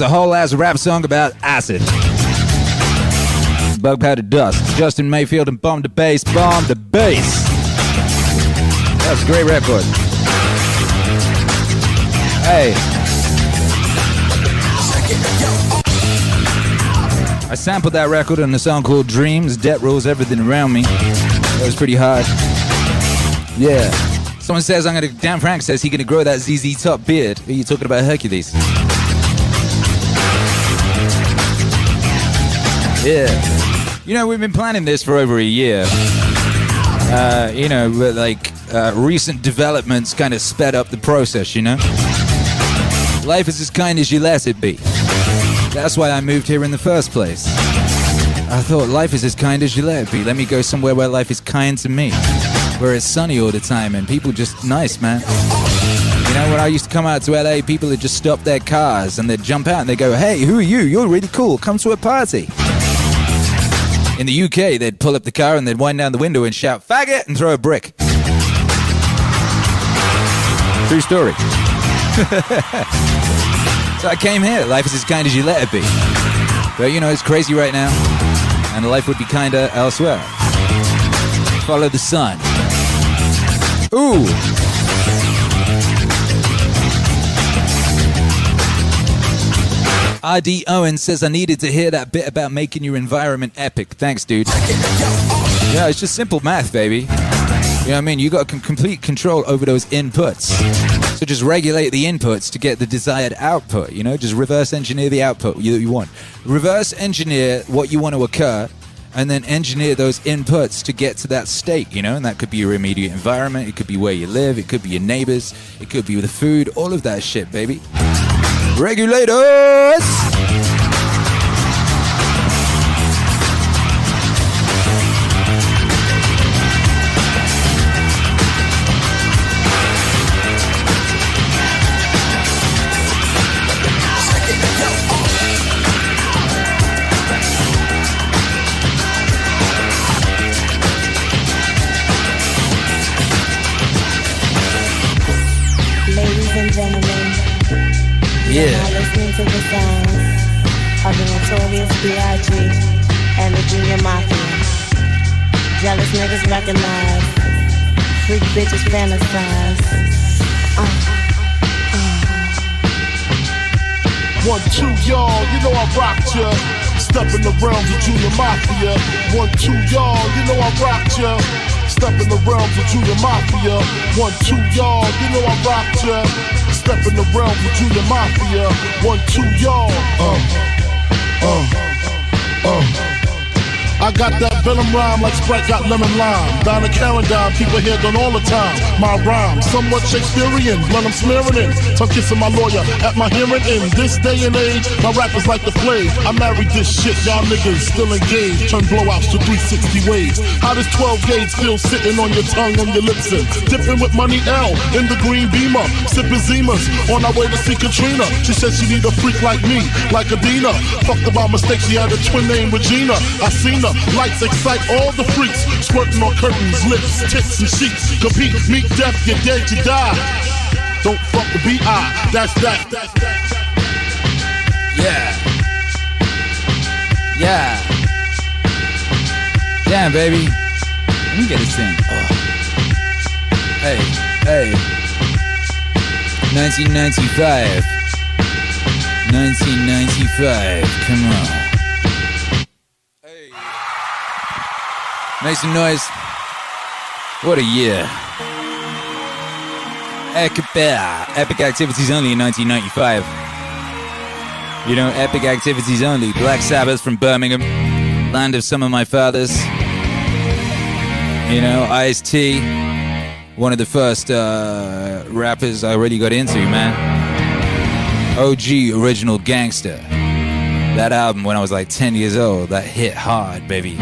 was a whole ass rap song about acid. Bug powder dust. Justin Warfield and Bomb the Bass. Bomb the Bass. That's a great record. Hey. I sampled that record on a song called Dreams. Debt rules everything around me. That was pretty hard. Yeah. Someone says I'm gonna. Dan Frank says he's gonna grow that ZZ Top beard. Are you talking about Hercules? Yeah. You know, we've been planning this for over a year. Uh, you know, but like uh, recent developments kind of sped up the process, you know? Life is as kind as you let it be. That's why I moved here in the first place. I thought life is as kind as you let it be. Let me go somewhere where life is kind to me, where it's sunny all the time and people just nice, man. You know, when I used to come out to LA, people would just stop their cars and they'd jump out and they'd go, Hey, who are you? You're really cool. Come to a party. In the UK, they'd pull up the car and they'd wind down the window and shout, faggot, and throw a brick. True story. [laughs] so I came here. Life is as kind as you let it be. But you know, it's crazy right now, and life would be kinder elsewhere. Follow the sun. Ooh. RD Owen says I needed to hear that bit about making your environment epic. Thanks, dude. Yeah, it's just simple math, baby. You know what I mean? You got complete control over those inputs. So just regulate the inputs to get the desired output. You know, just reverse engineer the output you, you want. Reverse engineer what you want to occur, and then engineer those inputs to get to that state. You know, and that could be your immediate environment. It could be where you live. It could be your neighbors. It could be the food. All of that shit, baby. Regulators. Jealous niggas recognize, freak bitches fantasize. Uh, One, two, y'all, you know I rocked ya. Step in the realms of Junior Mafia. One, two, y'all, you know I rocked ya. Step in the realms of Junior Mafia. One, two, y'all, you know I rocked ya. Step in the realms of Junior Mafia. One, two, y'all. Uh, uh, uh. I got that venom rhyme like Sprite got lemon lime. Donna Karan down, people hear done all the time. My rhyme, somewhat Shakespearean, blood I'm smearing in. Tongue kissing my lawyer at my hearing. In this day and age, my rappers like the plague. I married this shit, y'all niggas still engaged. Turn blowouts to 360 waves. How does 12 gauge feel sitting on your tongue, on your lips? And dipping with money L in the green beamer. Sipping Zimas on our way to see Katrina. She said she need a freak like me, like Adina. Fucked about mistake, she had a twin named Regina. I seen her, lights excite all the freaks. Squirting on curtains, lips, tits, and sheets. Compete, meet death, you're dead, you die. Don't fuck the B.I. That's that. That's that. Yeah. Yeah. Damn, baby. Let me get this thing. Oh. Hey, hey. 1995. 1995. Come on. Make some noise. What a year. Epic, epic activities only in 1995. You know, epic activities only. Black Sabbath from Birmingham, land of some of my fathers. You know, Ice T, one of the first uh, rappers I really got into, man. OG original gangster. That album when I was like 10 years old, that hit hard, baby.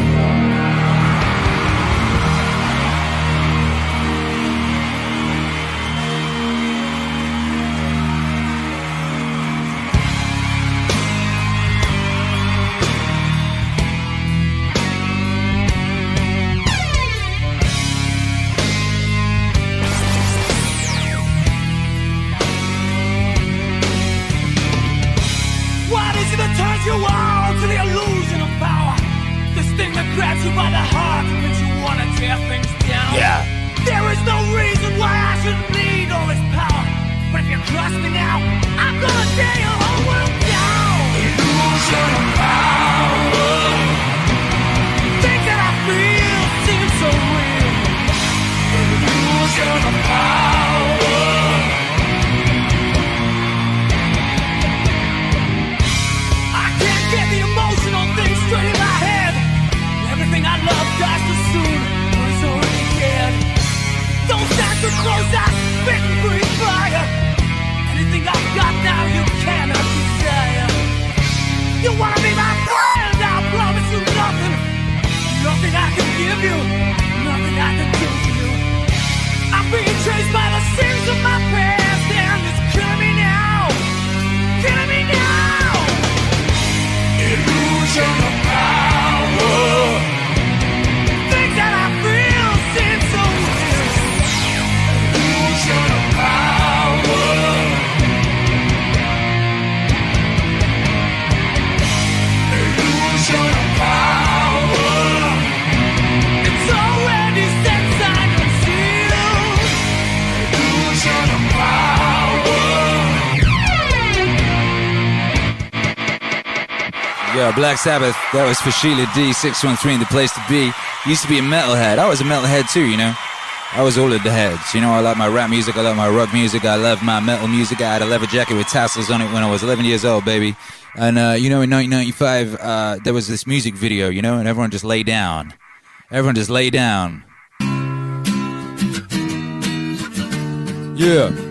Black Sabbath. That was for Sheila D. Six one three. The place to be. Used to be a metalhead. I was a metalhead too. You know. I was all of the heads. You know, I like my rap music. I love my rock music. I love my metal music. I had a leather jacket with tassels on it when I was 11 years old, baby. And uh, you know, in 1995, uh, there was this music video. You know, and everyone just lay down. Everyone just lay down. Yeah.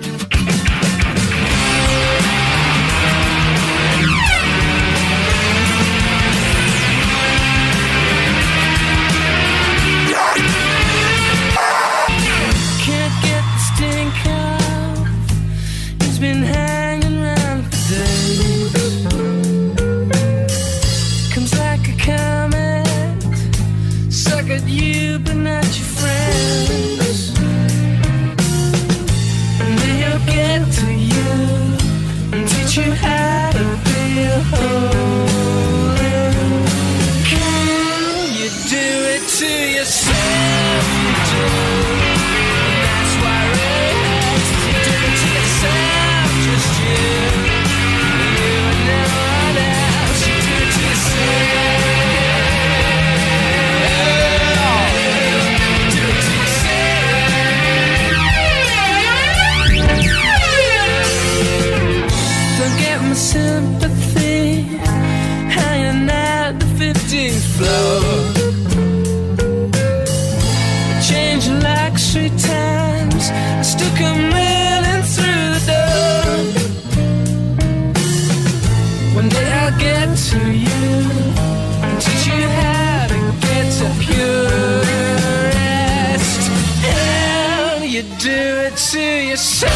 To yourself.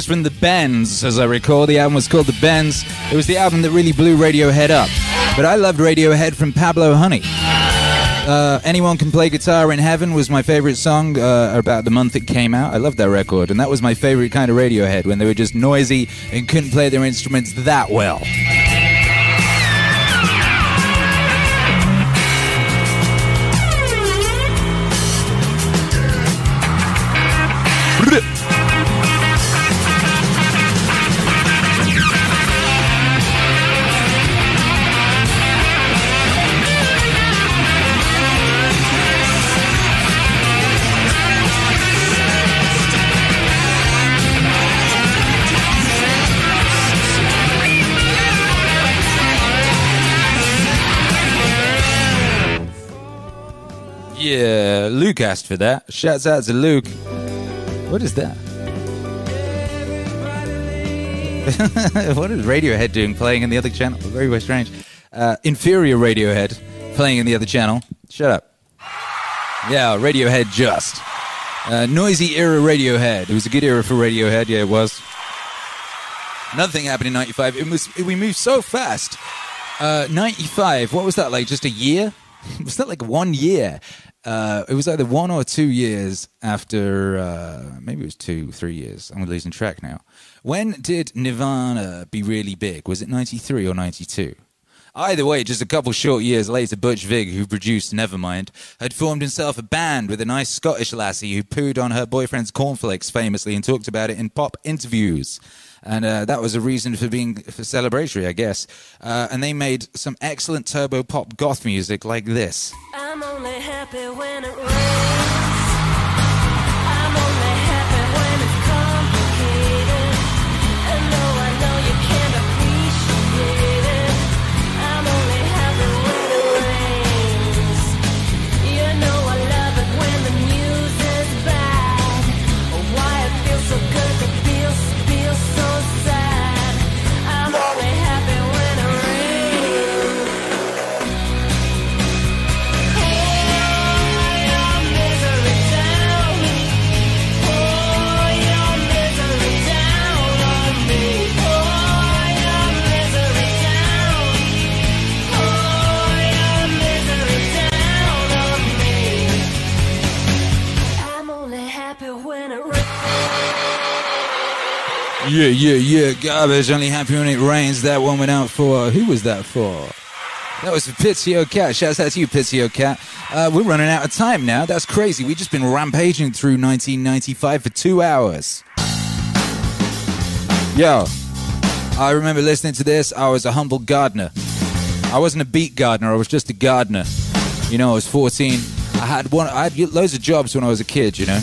Was from the Bends, as I recall. The album was called The Bends. It was the album that really blew Radiohead up. But I loved Radiohead from Pablo Honey. Uh, Anyone Can Play Guitar in Heaven was my favorite song uh, about the month it came out. I loved that record, and that was my favorite kind of Radiohead when they were just noisy and couldn't play their instruments that well. For that. Shouts out to Luke. What is that? [laughs] what is Radiohead doing playing in the other channel? Very, very strange. Uh, inferior Radiohead playing in the other channel. Shut up. Yeah, Radiohead just. Uh, noisy era Radiohead. It was a good era for Radiohead. Yeah, it was. Another thing happened in '95. It was we moved so fast. Uh, '95. What was that like? Just a year? [laughs] was that like one year? Uh, it was either one or two years after. Uh, maybe it was two, three years. I'm losing track now. When did Nirvana be really big? Was it '93 or '92? Either way, just a couple short years later, Butch Vig, who produced Nevermind, had formed himself a band with a nice Scottish lassie who pooed on her boyfriend's cornflakes famously and talked about it in pop interviews. And uh, that was a reason for being for celebratory, I guess. Uh, and they made some excellent turbo pop goth music like this. Yeah, yeah, yeah. Garbage. Only happy when it rains. That one went out for who was that for? That was for Pizio Cat. Shouts out to you, Pizio Cat. Uh, we're running out of time now. That's crazy. We've just been rampaging through 1995 for two hours. Yo, I remember listening to this. I was a humble gardener. I wasn't a beat gardener. I was just a gardener. You know, I was 14. I had one. I had loads of jobs when I was a kid. You know.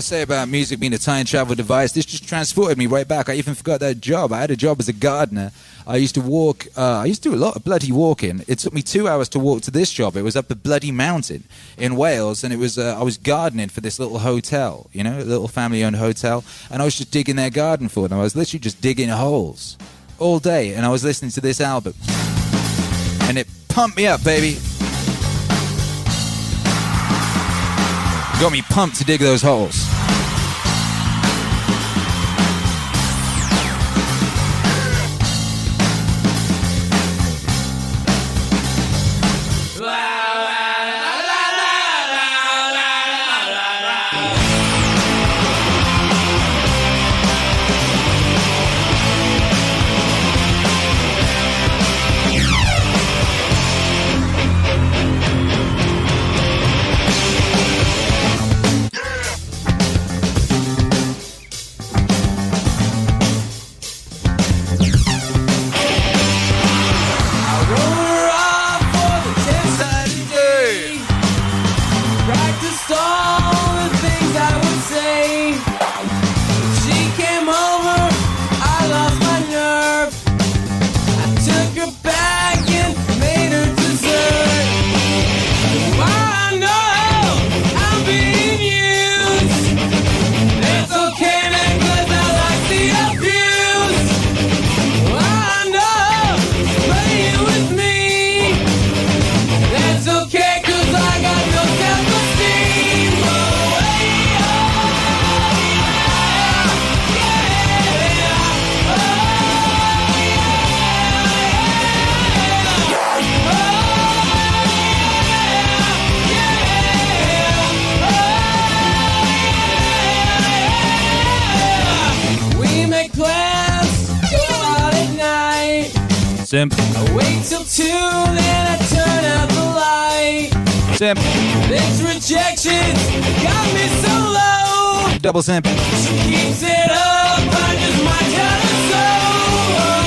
Say about music being a time travel device? This just transported me right back. I even forgot that job. I had a job as a gardener. I used to walk. Uh, I used to do a lot of bloody walking. It took me two hours to walk to this job. It was up a bloody mountain in Wales, and it was. Uh, I was gardening for this little hotel. You know, a little family-owned hotel, and I was just digging their garden for them. I was literally just digging holes all day, and I was listening to this album, and it pumped me up, baby. Got me pumped to dig those holes. Till two, I turn out the light. Simp. This rejection got me so low. Double simp. She keeps it up, I just might tell her so.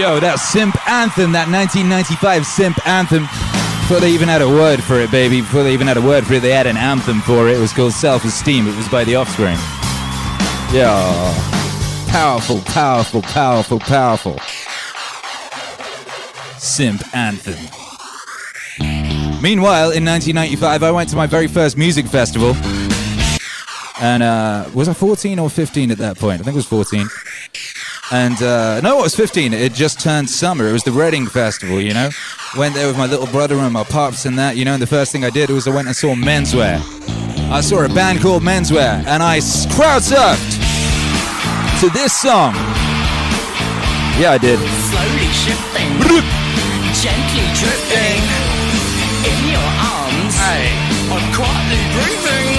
Yo, that simp anthem, that 1995 simp anthem. Before they even had a word for it, baby. Before they even had a word for it, they had an anthem for it. It was called Self Esteem. It was by The Offspring. Yeah. Powerful, powerful, powerful, powerful. Simp anthem. Meanwhile, in 1995, I went to my very first music festival. And uh, was I 14 or 15 at that point? I think it was 14. And uh, no, it was 15. It just turned summer. It was the Reading Festival, you know. Went there with my little brother and my pops and that, you know. And the first thing I did was I went and saw Menswear. I saw a band called Menswear, and I crowd surfed to this song. Yeah, I did. Slowly shifting, gently drifting in your arms. I'm quietly breathing,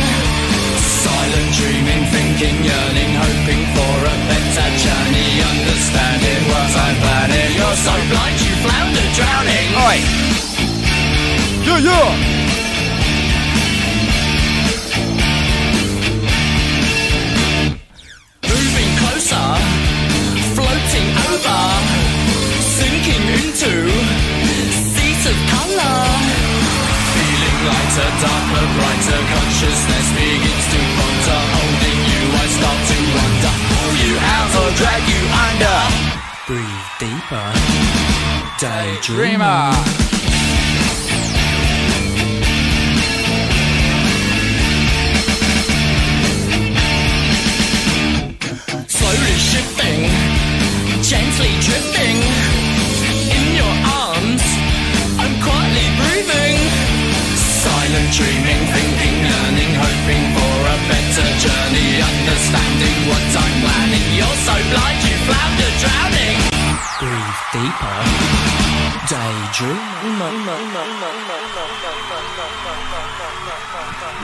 silent dreaming, thinking, yearning, hoping for a better journey. You're so blind, you flounder, drowning. Oi. Yeah, yeah. Daydreamer.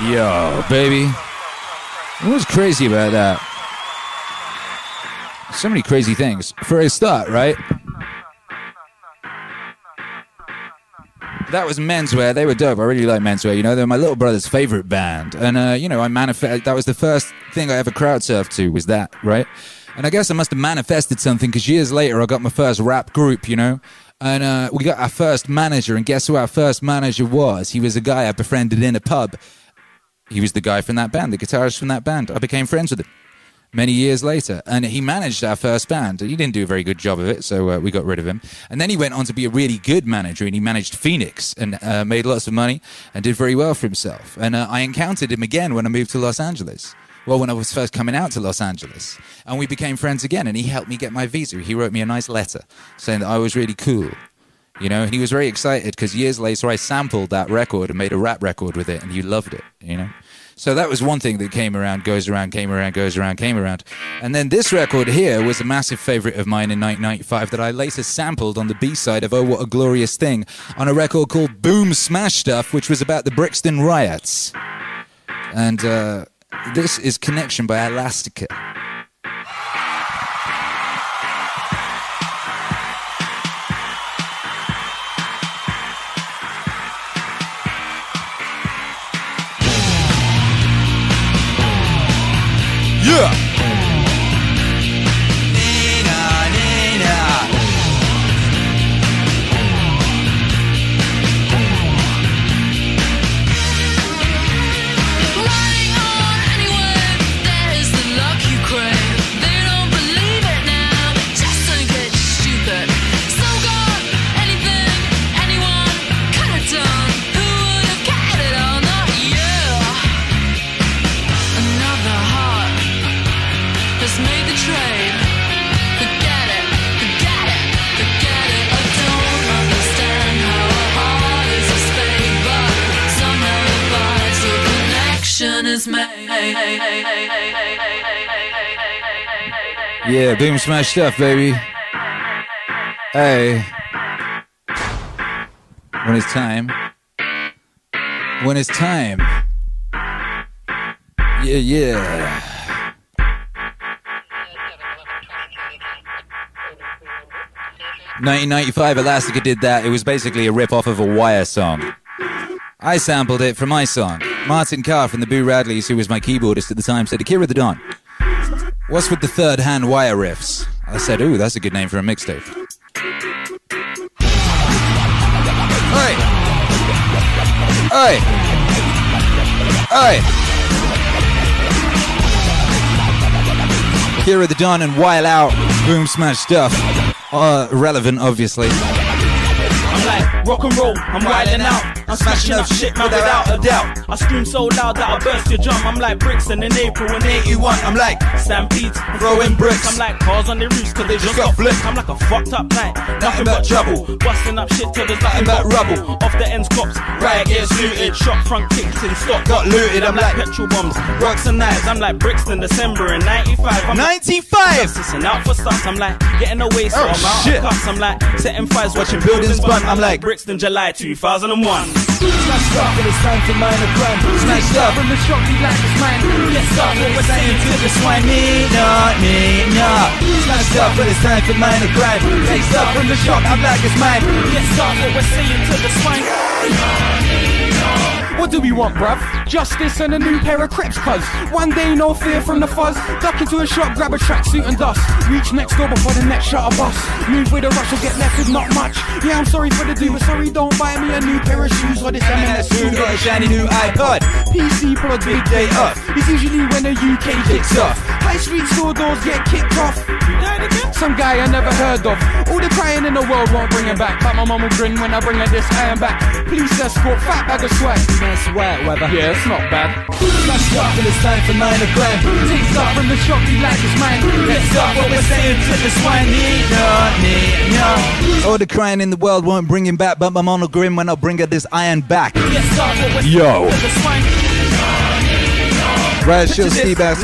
Yo, baby. What was crazy about that? So many crazy things. For a start, right? That was menswear. They were dope. I really like menswear. You know, they're my little brother's favorite band, and uh, you know, I manifest. That was the first thing I ever crowd surfed to. Was that right? And I guess I must have manifested something because years later I got my first rap group. You know, and uh, we got our first manager, and guess who our first manager was? He was a guy I befriended in a pub. He was the guy from that band, the guitarist from that band. I became friends with him many years later. And he managed our first band. He didn't do a very good job of it, so uh, we got rid of him. And then he went on to be a really good manager, and he managed Phoenix and uh, made lots of money and did very well for himself. And uh, I encountered him again when I moved to Los Angeles. Well, when I was first coming out to Los Angeles, and we became friends again, and he helped me get my visa. He wrote me a nice letter saying that I was really cool, you know, and he was very excited because years later I sampled that record and made a rap record with it, and he loved it, you know. So that was one thing that came around, goes around, came around, goes around, came around. And then this record here was a massive favorite of mine in 1995 that I later sampled on the B side of Oh What a Glorious Thing on a record called Boom Smash Stuff, which was about the Brixton riots. And uh, this is Connection by Elastica. Yeah, Boom Smash Stuff, baby. Hey. When it's time. When it's time. Yeah, yeah. Nineteen ninety five Elastica did that. It was basically a rip off of a wire song. I sampled it from my song. Martin Carr from the Boo Radleys, who was my keyboardist at the time, said, Akira the Don, what's with the third hand wire riffs? I said, ooh, that's a good name for a mixtape. Hey! Hey! Hey! Akira the Don and While Out, Boom Smash Stuff. Uh, relevant, obviously. I'm like, rock and roll, I'm wilding out. I'm smashing up shit, man, without a doubt. I scream so loud that I burst your drum. I'm like bricks, and in April in 81. I'm like Stampede, throwing bricks. I'm like cars on the roofs, cause they just got flipped. I'm like a fucked up night, nothing but trouble. Busting up shit till there's nothing but rubble. Off the ends, cops, riot gets looted. Shot front kicked in stock, got looted. I'm like petrol bombs, rocks and knives. I'm like bricks in December in 95. I'm 95! Listen out for stuff. I'm like getting away, so Oh, I'm out shit. of cuffs. I'm like setting fires, watching buildings burn. I'm like Brixton, July 2001. Smashed up, but it's time for minor crime. Smashed up from the shop, we like this man. Let's start what we're saying to the swine. Me, nah, me, nah. Smashed up, but it's time for minor crime. Next up from the shop, I'm like it's mine. Let's start what we're saying to the swine. What do we want, bruv? Justice and a new pair of crips, cuz one day no fear from the fuzz. Duck into a shop, grab a tracksuit and dust. Reach next door before the next shuttle bus. Move with a rush or get left with not much. Yeah, I'm sorry for the do, but sorry, don't buy me a new pair of shoes or this M&S food. Got a shiny new iPod. PC plug big day up. It's usually when the UK kicks off. High street store doors get kicked off. Some guy I never heard of. All the crying in the world won't bring him back. But my mum will grin when I bring her this iron back. Police escort, fat bag of swag. Nice wet weather. Yeah, it's not bad. Smashed up, but it's time for minor crime. Take stuff from the shop, we like this man. Let's start what we're saying to the swine. Me, nah, me, nah. All the crying in the world won't bring him back, but my mom will grin when I bring her this iron back. Let's start what we're Yo. saying to the swine. Right, she'll see this,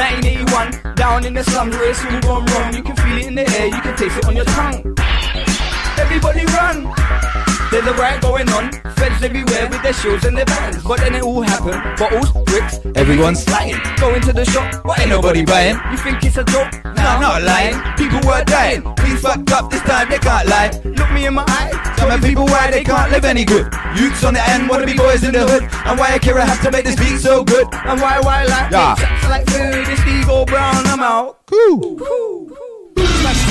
1981, down in the slums where it's all gone wrong. You can feel it in the air, you can taste it on your tongue. Everybody run! There's a riot going on, feds everywhere with their shields and their bands. But then it all happened, bottles, bricks, Everyone's flying. Go into the shop, what ain't nobody buying? You think it's a joke? No, I'm not lying. People were dying. Things fucked up this time, they can't lie. Look me in my eyes, Tell me people why they can't live any good. Youths on the end wanna be boys in the hood. And why Akira have to make this beat so good. And why, why like Yeah. Like food, this Eagle Brown, I'm out. Cool. Smashed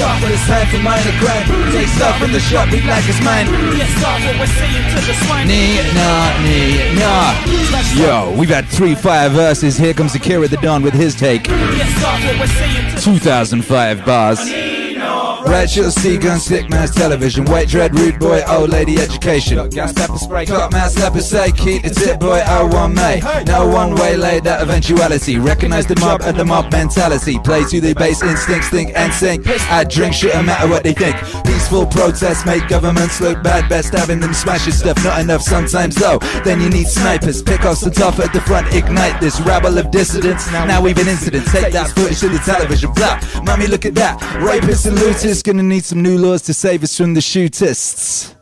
up, but it's time for minor crime. Take stuff from the shop, we like it's mine. Let's start what we're saying to the swine. Nee, nah, nee, nah. Yo, we've had three fire verses. Here comes Akira the Don with his take. Let's start what we're saying to 2005 bars. Red shirt, sea gun, stick mask, television, white dread, rude boy, old lady education. Got Gas pepper spray. Clock mask, leopard say, keep the tip boy, I one may. No one way laid that eventuality. Recognize the mob and the mob mentality. Play to the base instincts, think and sink. I drink shit, no matter what they think. Peaceful protests make governments look bad. Best having them smash your stuff, not enough sometimes though. Then you need snipers, pick off the top at the front, ignite this rabble of dissidents. Now we've an incident, take that footage to the television. Blah, mommy, look at that. Rapists and looters gonna need some new laws to save us from the shootists.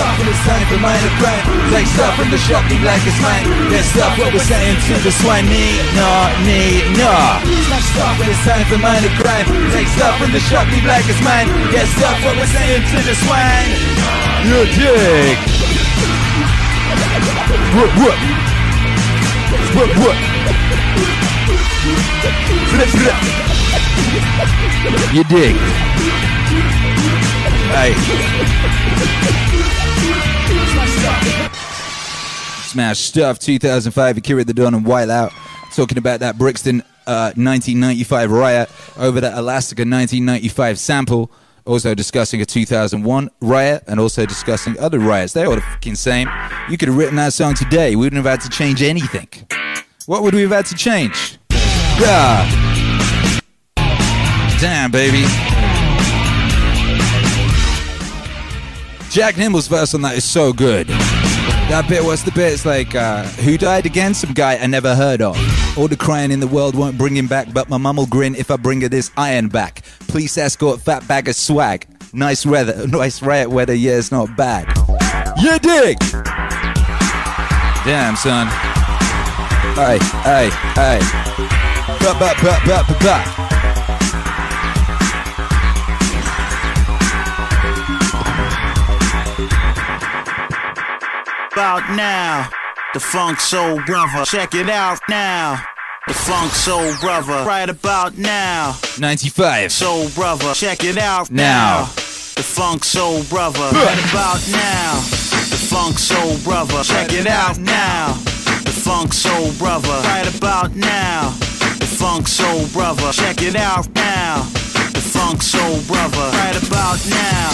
Up, but it's time for minor crime. Take stuff from the shop, like it's mine. Let's stop what we're saying to the swine. Me, nah, me, nah. Smashed up, but it's time for minor crime. Take stuff from the shop, like it's mine. Let's stop what we're saying to the swine. You dig? What, what? What, what? Flip, flip. You dig? Hey. Smash Stuff 2005, Akira the Don and White Out. Talking about that Brixton uh, 1995 riot over that Elastica 1995 sample. Also discussing a 2001 riot and also discussing other riots. They're all the fucking same. You could have written that song today. We wouldn't have had to change anything. What would we have had to change? Yeah. Damn, baby. Jack Nimble's verse on that is so good. That bit, what's the bit? It's like, uh, who died again? Some guy I never heard of. All the crying in the world won't bring him back, but my mum will grin if I bring her this iron back. Police escort, fat bag of swag. Nice weather, [laughs] nice riot weather, yeah, it's not bad. You dig? Damn, son. Hey, hey, hey. Ba ba ba ba ba ba. About now, the Funk Soul Brother. Check it out now. The Funk Soul Brother. Right about now. 95. Soul Brother. Check it out Now. now. The Funk Soul Brother. Right about now. The Funk Soul Brother. Check it out now. The Funk Soul Brother. Right about now. The Funk Soul Brother. Check it out now. The Funk Soul Brother. Right about now.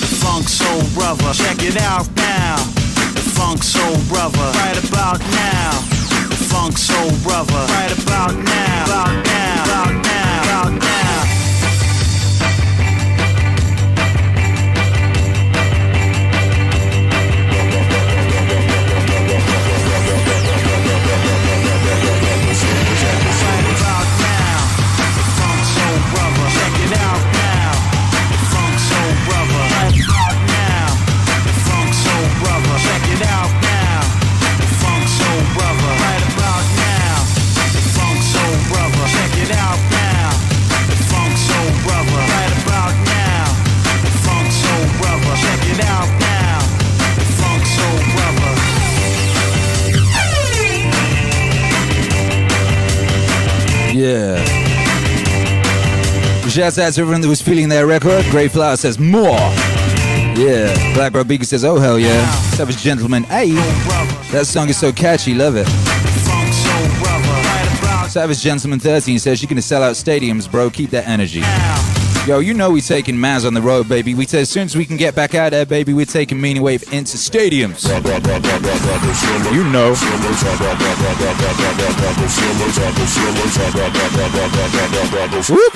The Funk Soul Brother. Check it out now. Funk Soul Brother. Right about now. The Funk Soul Brother. Right about now. About now. About now. About now. Shouts out to everyone that was feeling their record. Grey Flower says more. Yeah. Black Rob Beaker says, oh hell yeah. Savage Gentleman, hey. That song is so catchy, love it. Savage Gentleman 13 says, you're gonna sell out stadiums, bro. Keep that energy. Yo, you know we taking Maz on the road, baby. We say as soon as we can get back out there, baby, we're taking Meaning Wave into stadiums. You know. Whoop,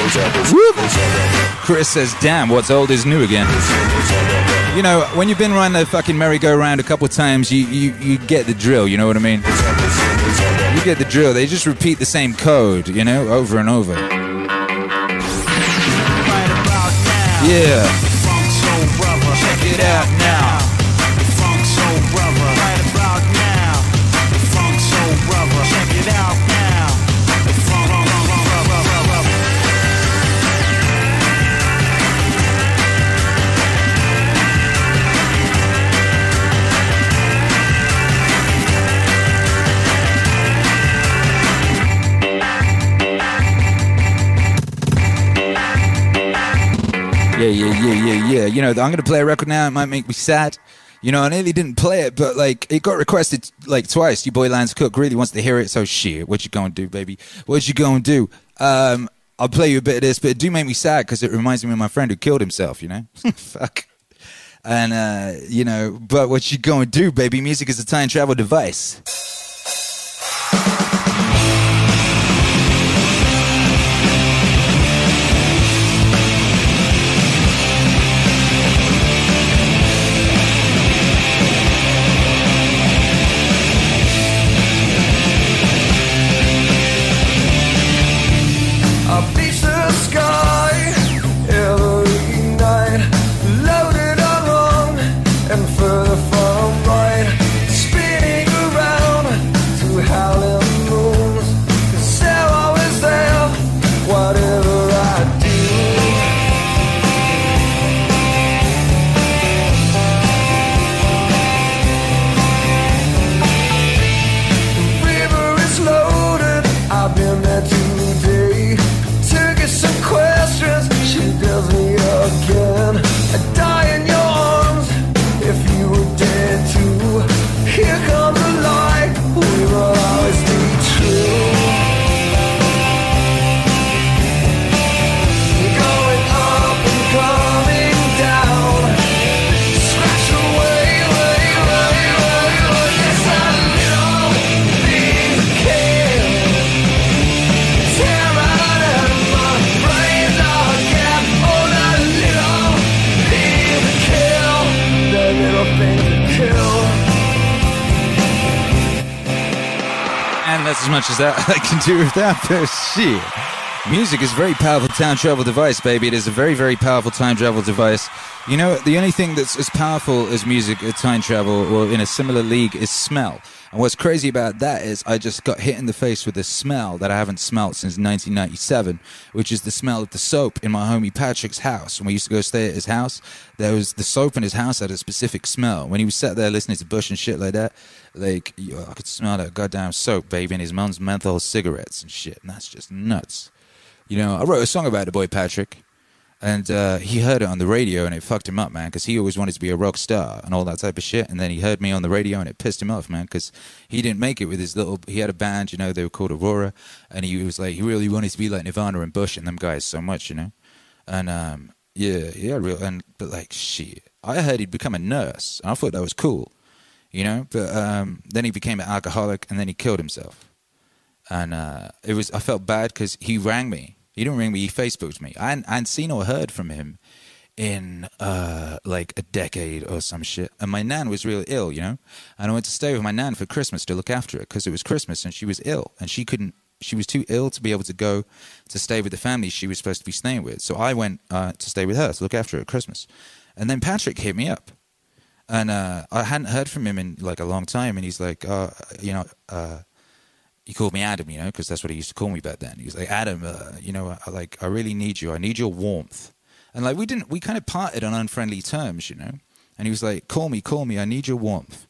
whoop. Chris says, damn, what's old is new again. You know, when you've been around the fucking merry-go-round a couple times, you, you, you get the drill, you know what I mean? You get the drill. They just repeat the same code, you know, over and over. Yeah. Check it out Yeah, yeah, yeah, yeah, yeah. You know, I'm going to play a record now. It might make me sad. You know, I nearly didn't play it, but like it got requested like twice. Your boy Lance Cook really wants to hear it, so shit. What you gonna do, baby? What you gonna do? Um, I'll play you a bit of this, but it do make me sad because it reminds me of my friend who killed himself. You know, [laughs] fuck. And uh, you know, but what you gonna do, baby? Music is a time travel device. As much as that [laughs] I can do with that. But shit. Music is a very powerful time travel device, baby. It is a very, very powerful time travel device. You know, the only thing that's as powerful as music at time travel or in a similar league is smell. And what's crazy about that is I just got hit in the face with a smell that I haven't smelt since 1997, which is the smell of the soap in my homie Patrick's house. When we used to go stay at his house, there was the soap in his house had a specific smell. When he was sat there listening to Bush and shit like that, like I could smell that goddamn soap, baby, and his mom's menthol cigarettes and shit. And that's just nuts. You know, I wrote a song about the boy Patrick. And uh, he heard it on the radio, and it fucked him up, man, because he always wanted to be a rock star and all that type of shit. And then he heard me on the radio, and it pissed him off, man, because he didn't make it with his little. He had a band, you know, they were called Aurora, and he was like, he really wanted to be like Nirvana and Bush and them guys so much, you know. And um, yeah, yeah, real. And but like, shit, I heard he'd become a nurse, and I thought that was cool, you know. But um, then he became an alcoholic, and then he killed himself. And uh, it was, I felt bad because he rang me. He didn't ring me. He Facebooked me. I hadn't, I hadn't seen or heard from him in uh, like a decade or some shit. And my nan was really ill, you know. And I went to stay with my nan for Christmas to look after her because it was Christmas and she was ill and she couldn't. She was too ill to be able to go to stay with the family she was supposed to be staying with. So I went uh, to stay with her to look after her at Christmas. And then Patrick hit me up, and uh, I hadn't heard from him in like a long time. And he's like, uh, you know, uh, he called me Adam, you know, because that's what he used to call me back then. He was like, Adam, uh, you know, I, like I really need you. I need your warmth. And like we didn't, we kind of parted on unfriendly terms, you know. And he was like, call me, call me. I need your warmth.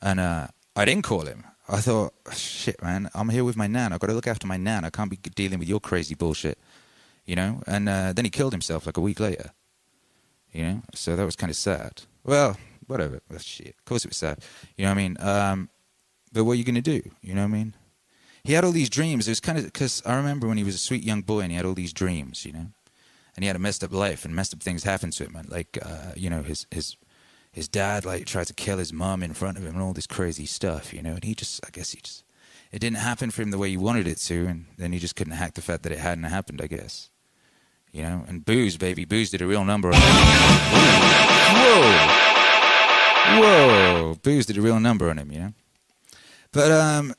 And uh, I didn't call him. I thought, shit, man, I'm here with my nan. I've got to look after my nan. I can't be dealing with your crazy bullshit, you know. And uh, then he killed himself like a week later, you know. So that was kind of sad. Well, whatever. Well, shit. Of course it was sad. You know what I mean? Um, but what are you gonna do? You know what I mean? He had all these dreams. It was kind of because I remember when he was a sweet young boy and he had all these dreams, you know, and he had a messed up life and messed up things happened to him, and like uh, you know his his his dad like tried to kill his mom in front of him and all this crazy stuff, you know, and he just I guess he just it didn't happen for him the way he wanted it to, and then he just couldn't hack the fact that it hadn't happened, I guess, you know. And booze, baby, booze did a real number on him. Whoa, whoa, booze did a real number on him, you know. But um,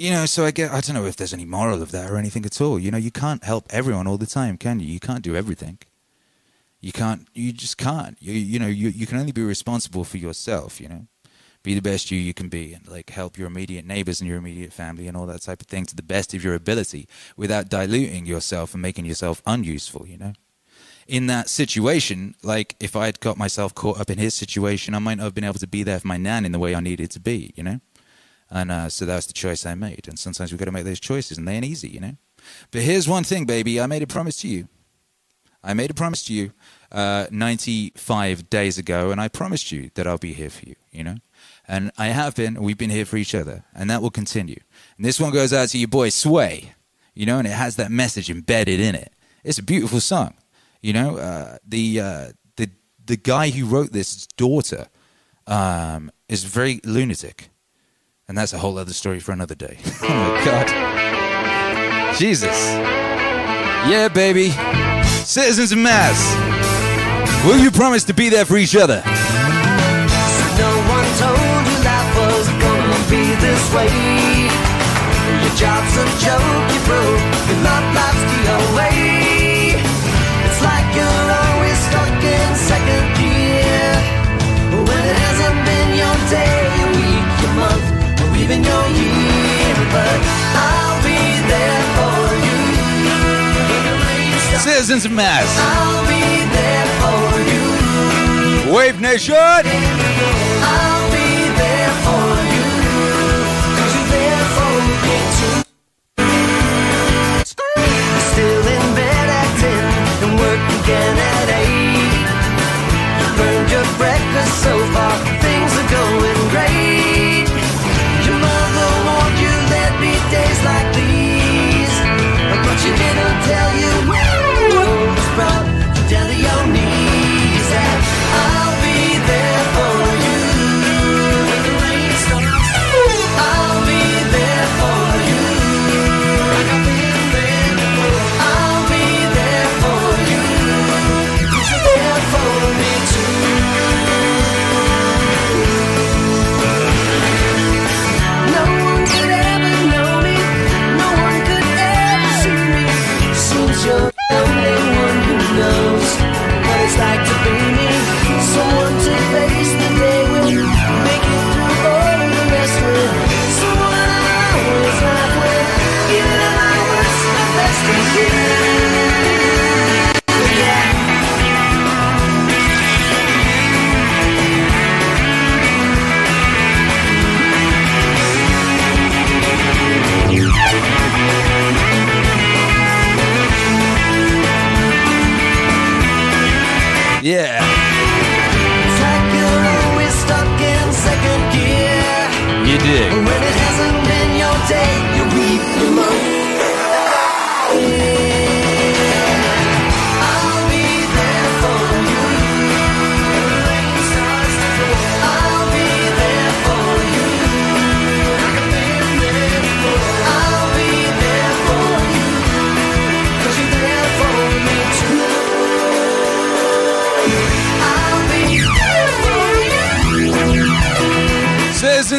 you know, so I get I don't know if there's any moral of that or anything at all. You know, you can't help everyone all the time, can you? You can't do everything. You can't. You just can't. You you know you you can only be responsible for yourself. You know, be the best you you can be, and like help your immediate neighbors and your immediate family and all that type of thing to the best of your ability, without diluting yourself and making yourself unuseful. You know. In that situation, like if I had got myself caught up in his situation, I might not have been able to be there for my nan in the way I needed to be, you know? And uh, so that was the choice I made. And sometimes we've got to make those choices, and they ain't easy, you know? But here's one thing, baby. I made a promise to you. I made a promise to you uh, 95 days ago, and I promised you that I'll be here for you, you know? And I have been, we've been here for each other, and that will continue. And this one goes out to your boy Sway, you know, and it has that message embedded in it. It's a beautiful song, you know? Uh, the, uh, the, the guy who wrote this, daughter, um, is very lunatic. And that's a whole other story for another day. [laughs] oh my God. Jesus. Yeah, baby. Citizens of Mass, will you promise to be there for each other? No one told you life was gonna be this way. Your job's a joke, you broke. Your love life's the away. Even. But I'll be there for you. When the rain stops, Citizens of Mass, I'll be there for you. Wave Nation. I'll be there for you.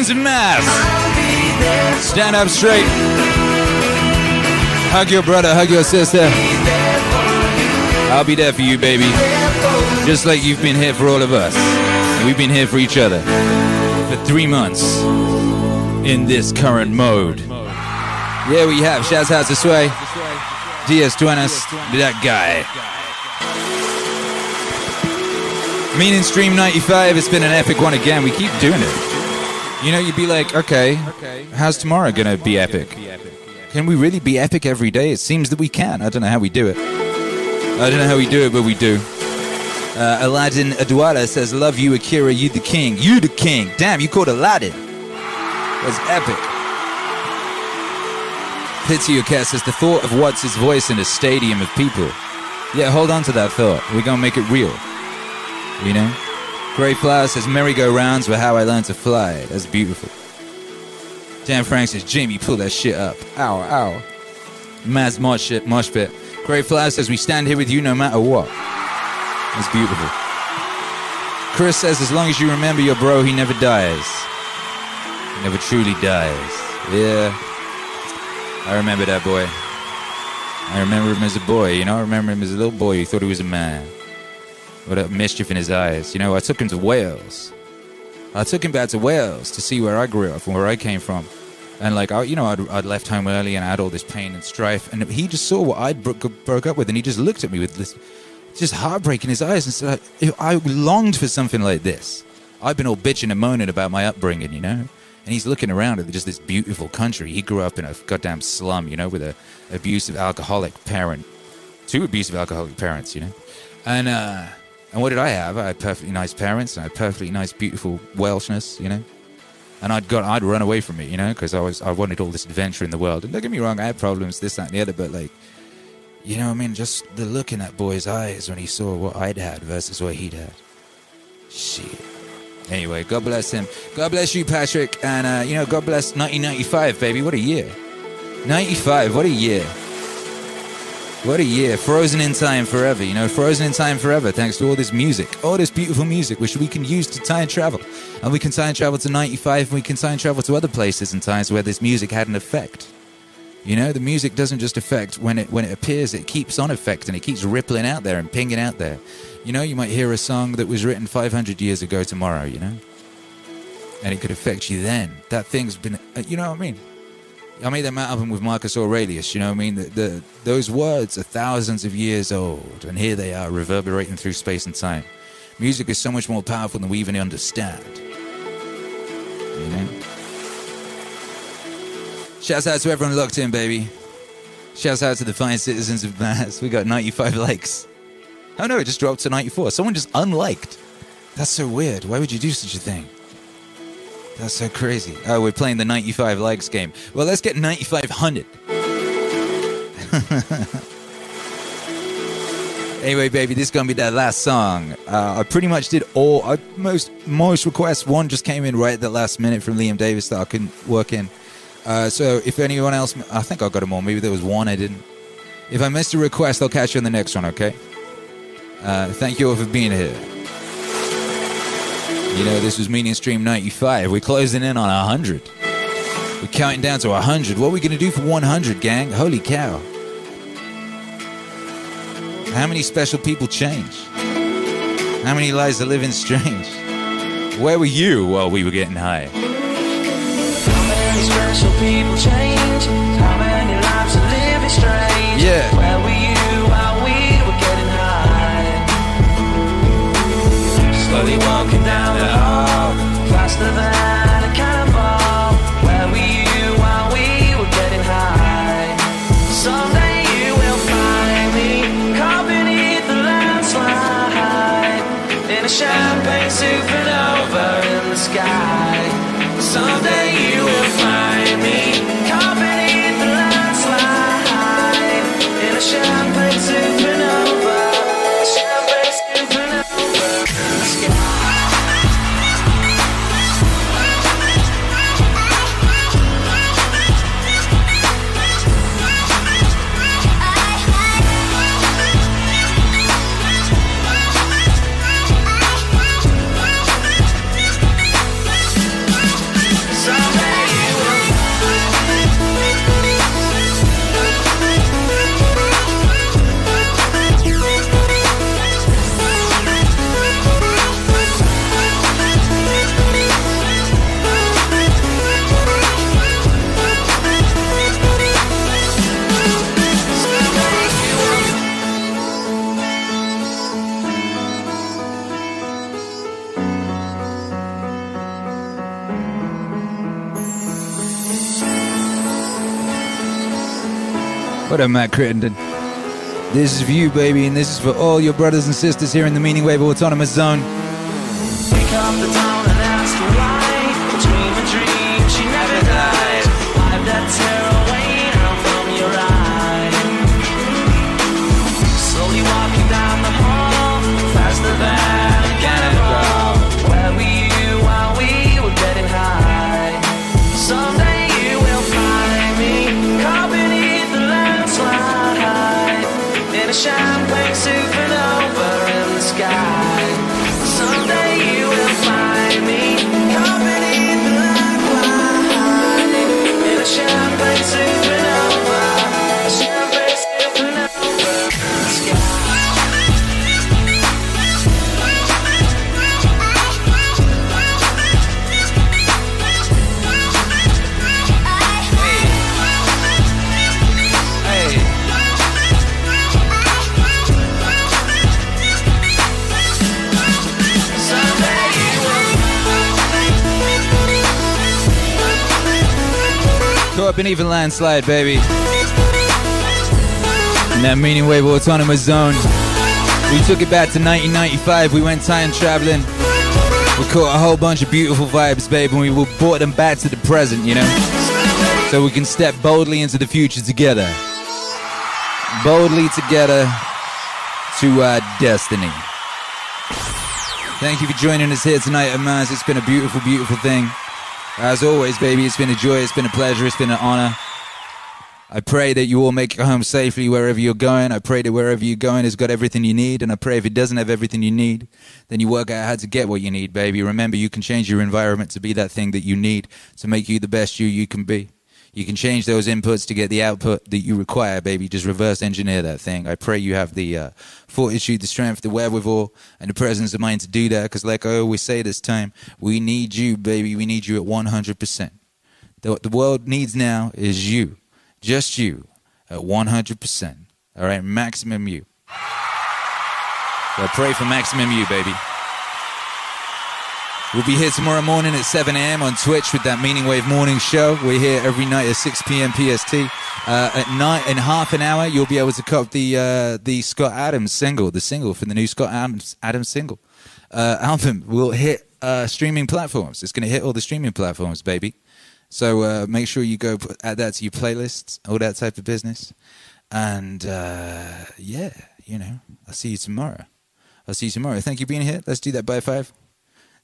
Citizens Mass. Stand up straight. Hug your brother, hug your sister. I'll be there for you, baby. Just like you've been here for all of us. We've been here for each other for three months in this current mode. Yeah, we have. Shaz has a sway. DS Duenas, that guy. Meaning Stream 95, it's been an epic one again. We keep doing it. You know, you'd be like, okay, how's tomorrow going to be epic? Can we really be epic every day? It seems that we can. I don't know how we do it. I don't know how we do it, but we do. Uh, Aladdin Adwala says, Love you, Akira, you the king. You the king. Damn, you called Aladdin. That's epic. Pity Cat says, The thought of what's his voice in a stadium of people. Yeah, hold on to that thought. We're going to make it real. You know? Grey Flower says, Merry-go-rounds were how I learned to fly. That's beautiful. Dan Frank says, Jamie, pull that shit up. Ow, ow. Maz mosh mosh pit. Grey Flower says, we stand here with you no matter what. That's beautiful. Chris says, as long as you remember your bro, he never dies. He never truly dies. Yeah. I remember that boy. I remember him as a boy, you know? I remember him as a little boy who thought he was a man. What a mischief in his eyes. You know, I took him to Wales. I took him back to Wales to see where I grew up and where I came from. And like, I, you know, I'd, I'd left home early and I had all this pain and strife. And he just saw what I'd bro- broke up with and he just looked at me with this just heartbreak in his eyes and said, I, I longed for something like this. I've been all bitching and moaning about my upbringing, you know? And he's looking around at just this beautiful country. He grew up in a goddamn slum, you know, with a abusive alcoholic parent. Two abusive alcoholic parents, you know? And, uh, and what did I have? I had perfectly nice parents. I had perfectly nice, beautiful Welshness, you know. And I'd got, I'd run away from it, you know, because I was, I wanted all this adventure in the world. And don't get me wrong, I had problems, this, that, and the other. But like, you know, what I mean, just the look in that boy's eyes when he saw what I'd had versus what he'd had. Shit. Anyway, God bless him. God bless you, Patrick. And uh, you know, God bless 1995, baby. What a year. 95. What a year. What a year. Frozen in time forever, you know, frozen in time forever thanks to all this music, all this beautiful music, which we can use to time travel. And we can time travel to 95 and we can time travel to other places and times where this music had an effect. You know, the music doesn't just affect when it when it appears, it keeps on affecting, it keeps rippling out there and pinging out there. You know, you might hear a song that was written 500 years ago tomorrow, you know? And it could affect you then. That thing's been, uh, you know what I mean? I made that album with Marcus Aurelius, you know what I mean? The, the, those words are thousands of years old, and here they are reverberating through space and time. Music is so much more powerful than we even understand. You know? Shouts out to everyone locked in, baby. Shouts out to the fine citizens of Mass. We got 95 likes. Oh no, it just dropped to 94. Someone just unliked. That's so weird. Why would you do such a thing? That's so crazy. Oh, we're playing the 95 likes game. Well, let's get 9,500. [laughs] anyway, baby, this is gonna be that last song. Uh, I pretty much did all. I, most most requests. One just came in right at the last minute from Liam Davis that I couldn't work in. Uh, so if anyone else, I think I got them all. Maybe there was one I didn't. If I missed a request, I'll catch you on the next one. Okay. Uh, thank you all for being here. You know, this was Meaning Stream 95. We're closing in on 100. We're counting down to 100. What are we going to do for 100, gang? Holy cow. How many special people change? How many lives are living strange? Where were you while we were getting high? How Slowly walking down the hall, faster than a What up, Matt Crittenden? This is for you, baby, and this is for all your brothers and sisters here in the Meaning Wave Autonomous Zone. In even landslide, baby. In that Meaning Wave Autonomous Zone. We took it back to 1995. We went time traveling. We caught a whole bunch of beautiful vibes, babe, and we brought them back to the present, you know? So we can step boldly into the future together. Boldly together to our destiny. Thank you for joining us here tonight at Mars. It's been a beautiful, beautiful thing. As always, baby, it's been a joy, it's been a pleasure, it's been an honor. I pray that you all make it home safely wherever you're going. I pray that wherever you're going has got everything you need. And I pray if it doesn't have everything you need, then you work out how to get what you need, baby. Remember, you can change your environment to be that thing that you need to make you the best you you can be. You can change those inputs to get the output that you require, baby. Just reverse engineer that thing. I pray you have the uh, fortitude, the strength, the wherewithal, and the presence of mind to do that. Because, like I always say this time, we need you, baby. We need you at 100%. The- What the world needs now is you. Just you at 100%. All right? Maximum you. So I pray for maximum you, baby. We'll be here tomorrow morning at 7 a.m. on Twitch with that Meaning Wave morning show. We're here every night at 6 p.m. PST. Uh, at night, in half an hour, you'll be able to cop the uh, the Scott Adams single, the single from the new Scott Adams, Adams single uh, album. Will hit uh, streaming platforms. It's going to hit all the streaming platforms, baby. So uh, make sure you go add that to your playlists, all that type of business. And uh, yeah, you know, I'll see you tomorrow. I'll see you tomorrow. Thank you for being here. Let's do that by five.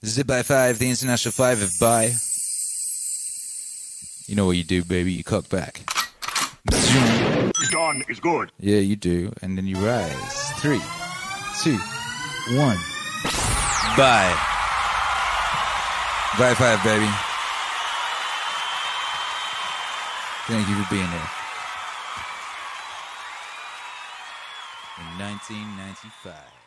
Zip by five, the international five of by. You know what you do, baby. You cock back. Done is good. Yeah, you do. And then you rise. Three, two, one. Bye. Bye five, baby. Thank you for being there. In 1995.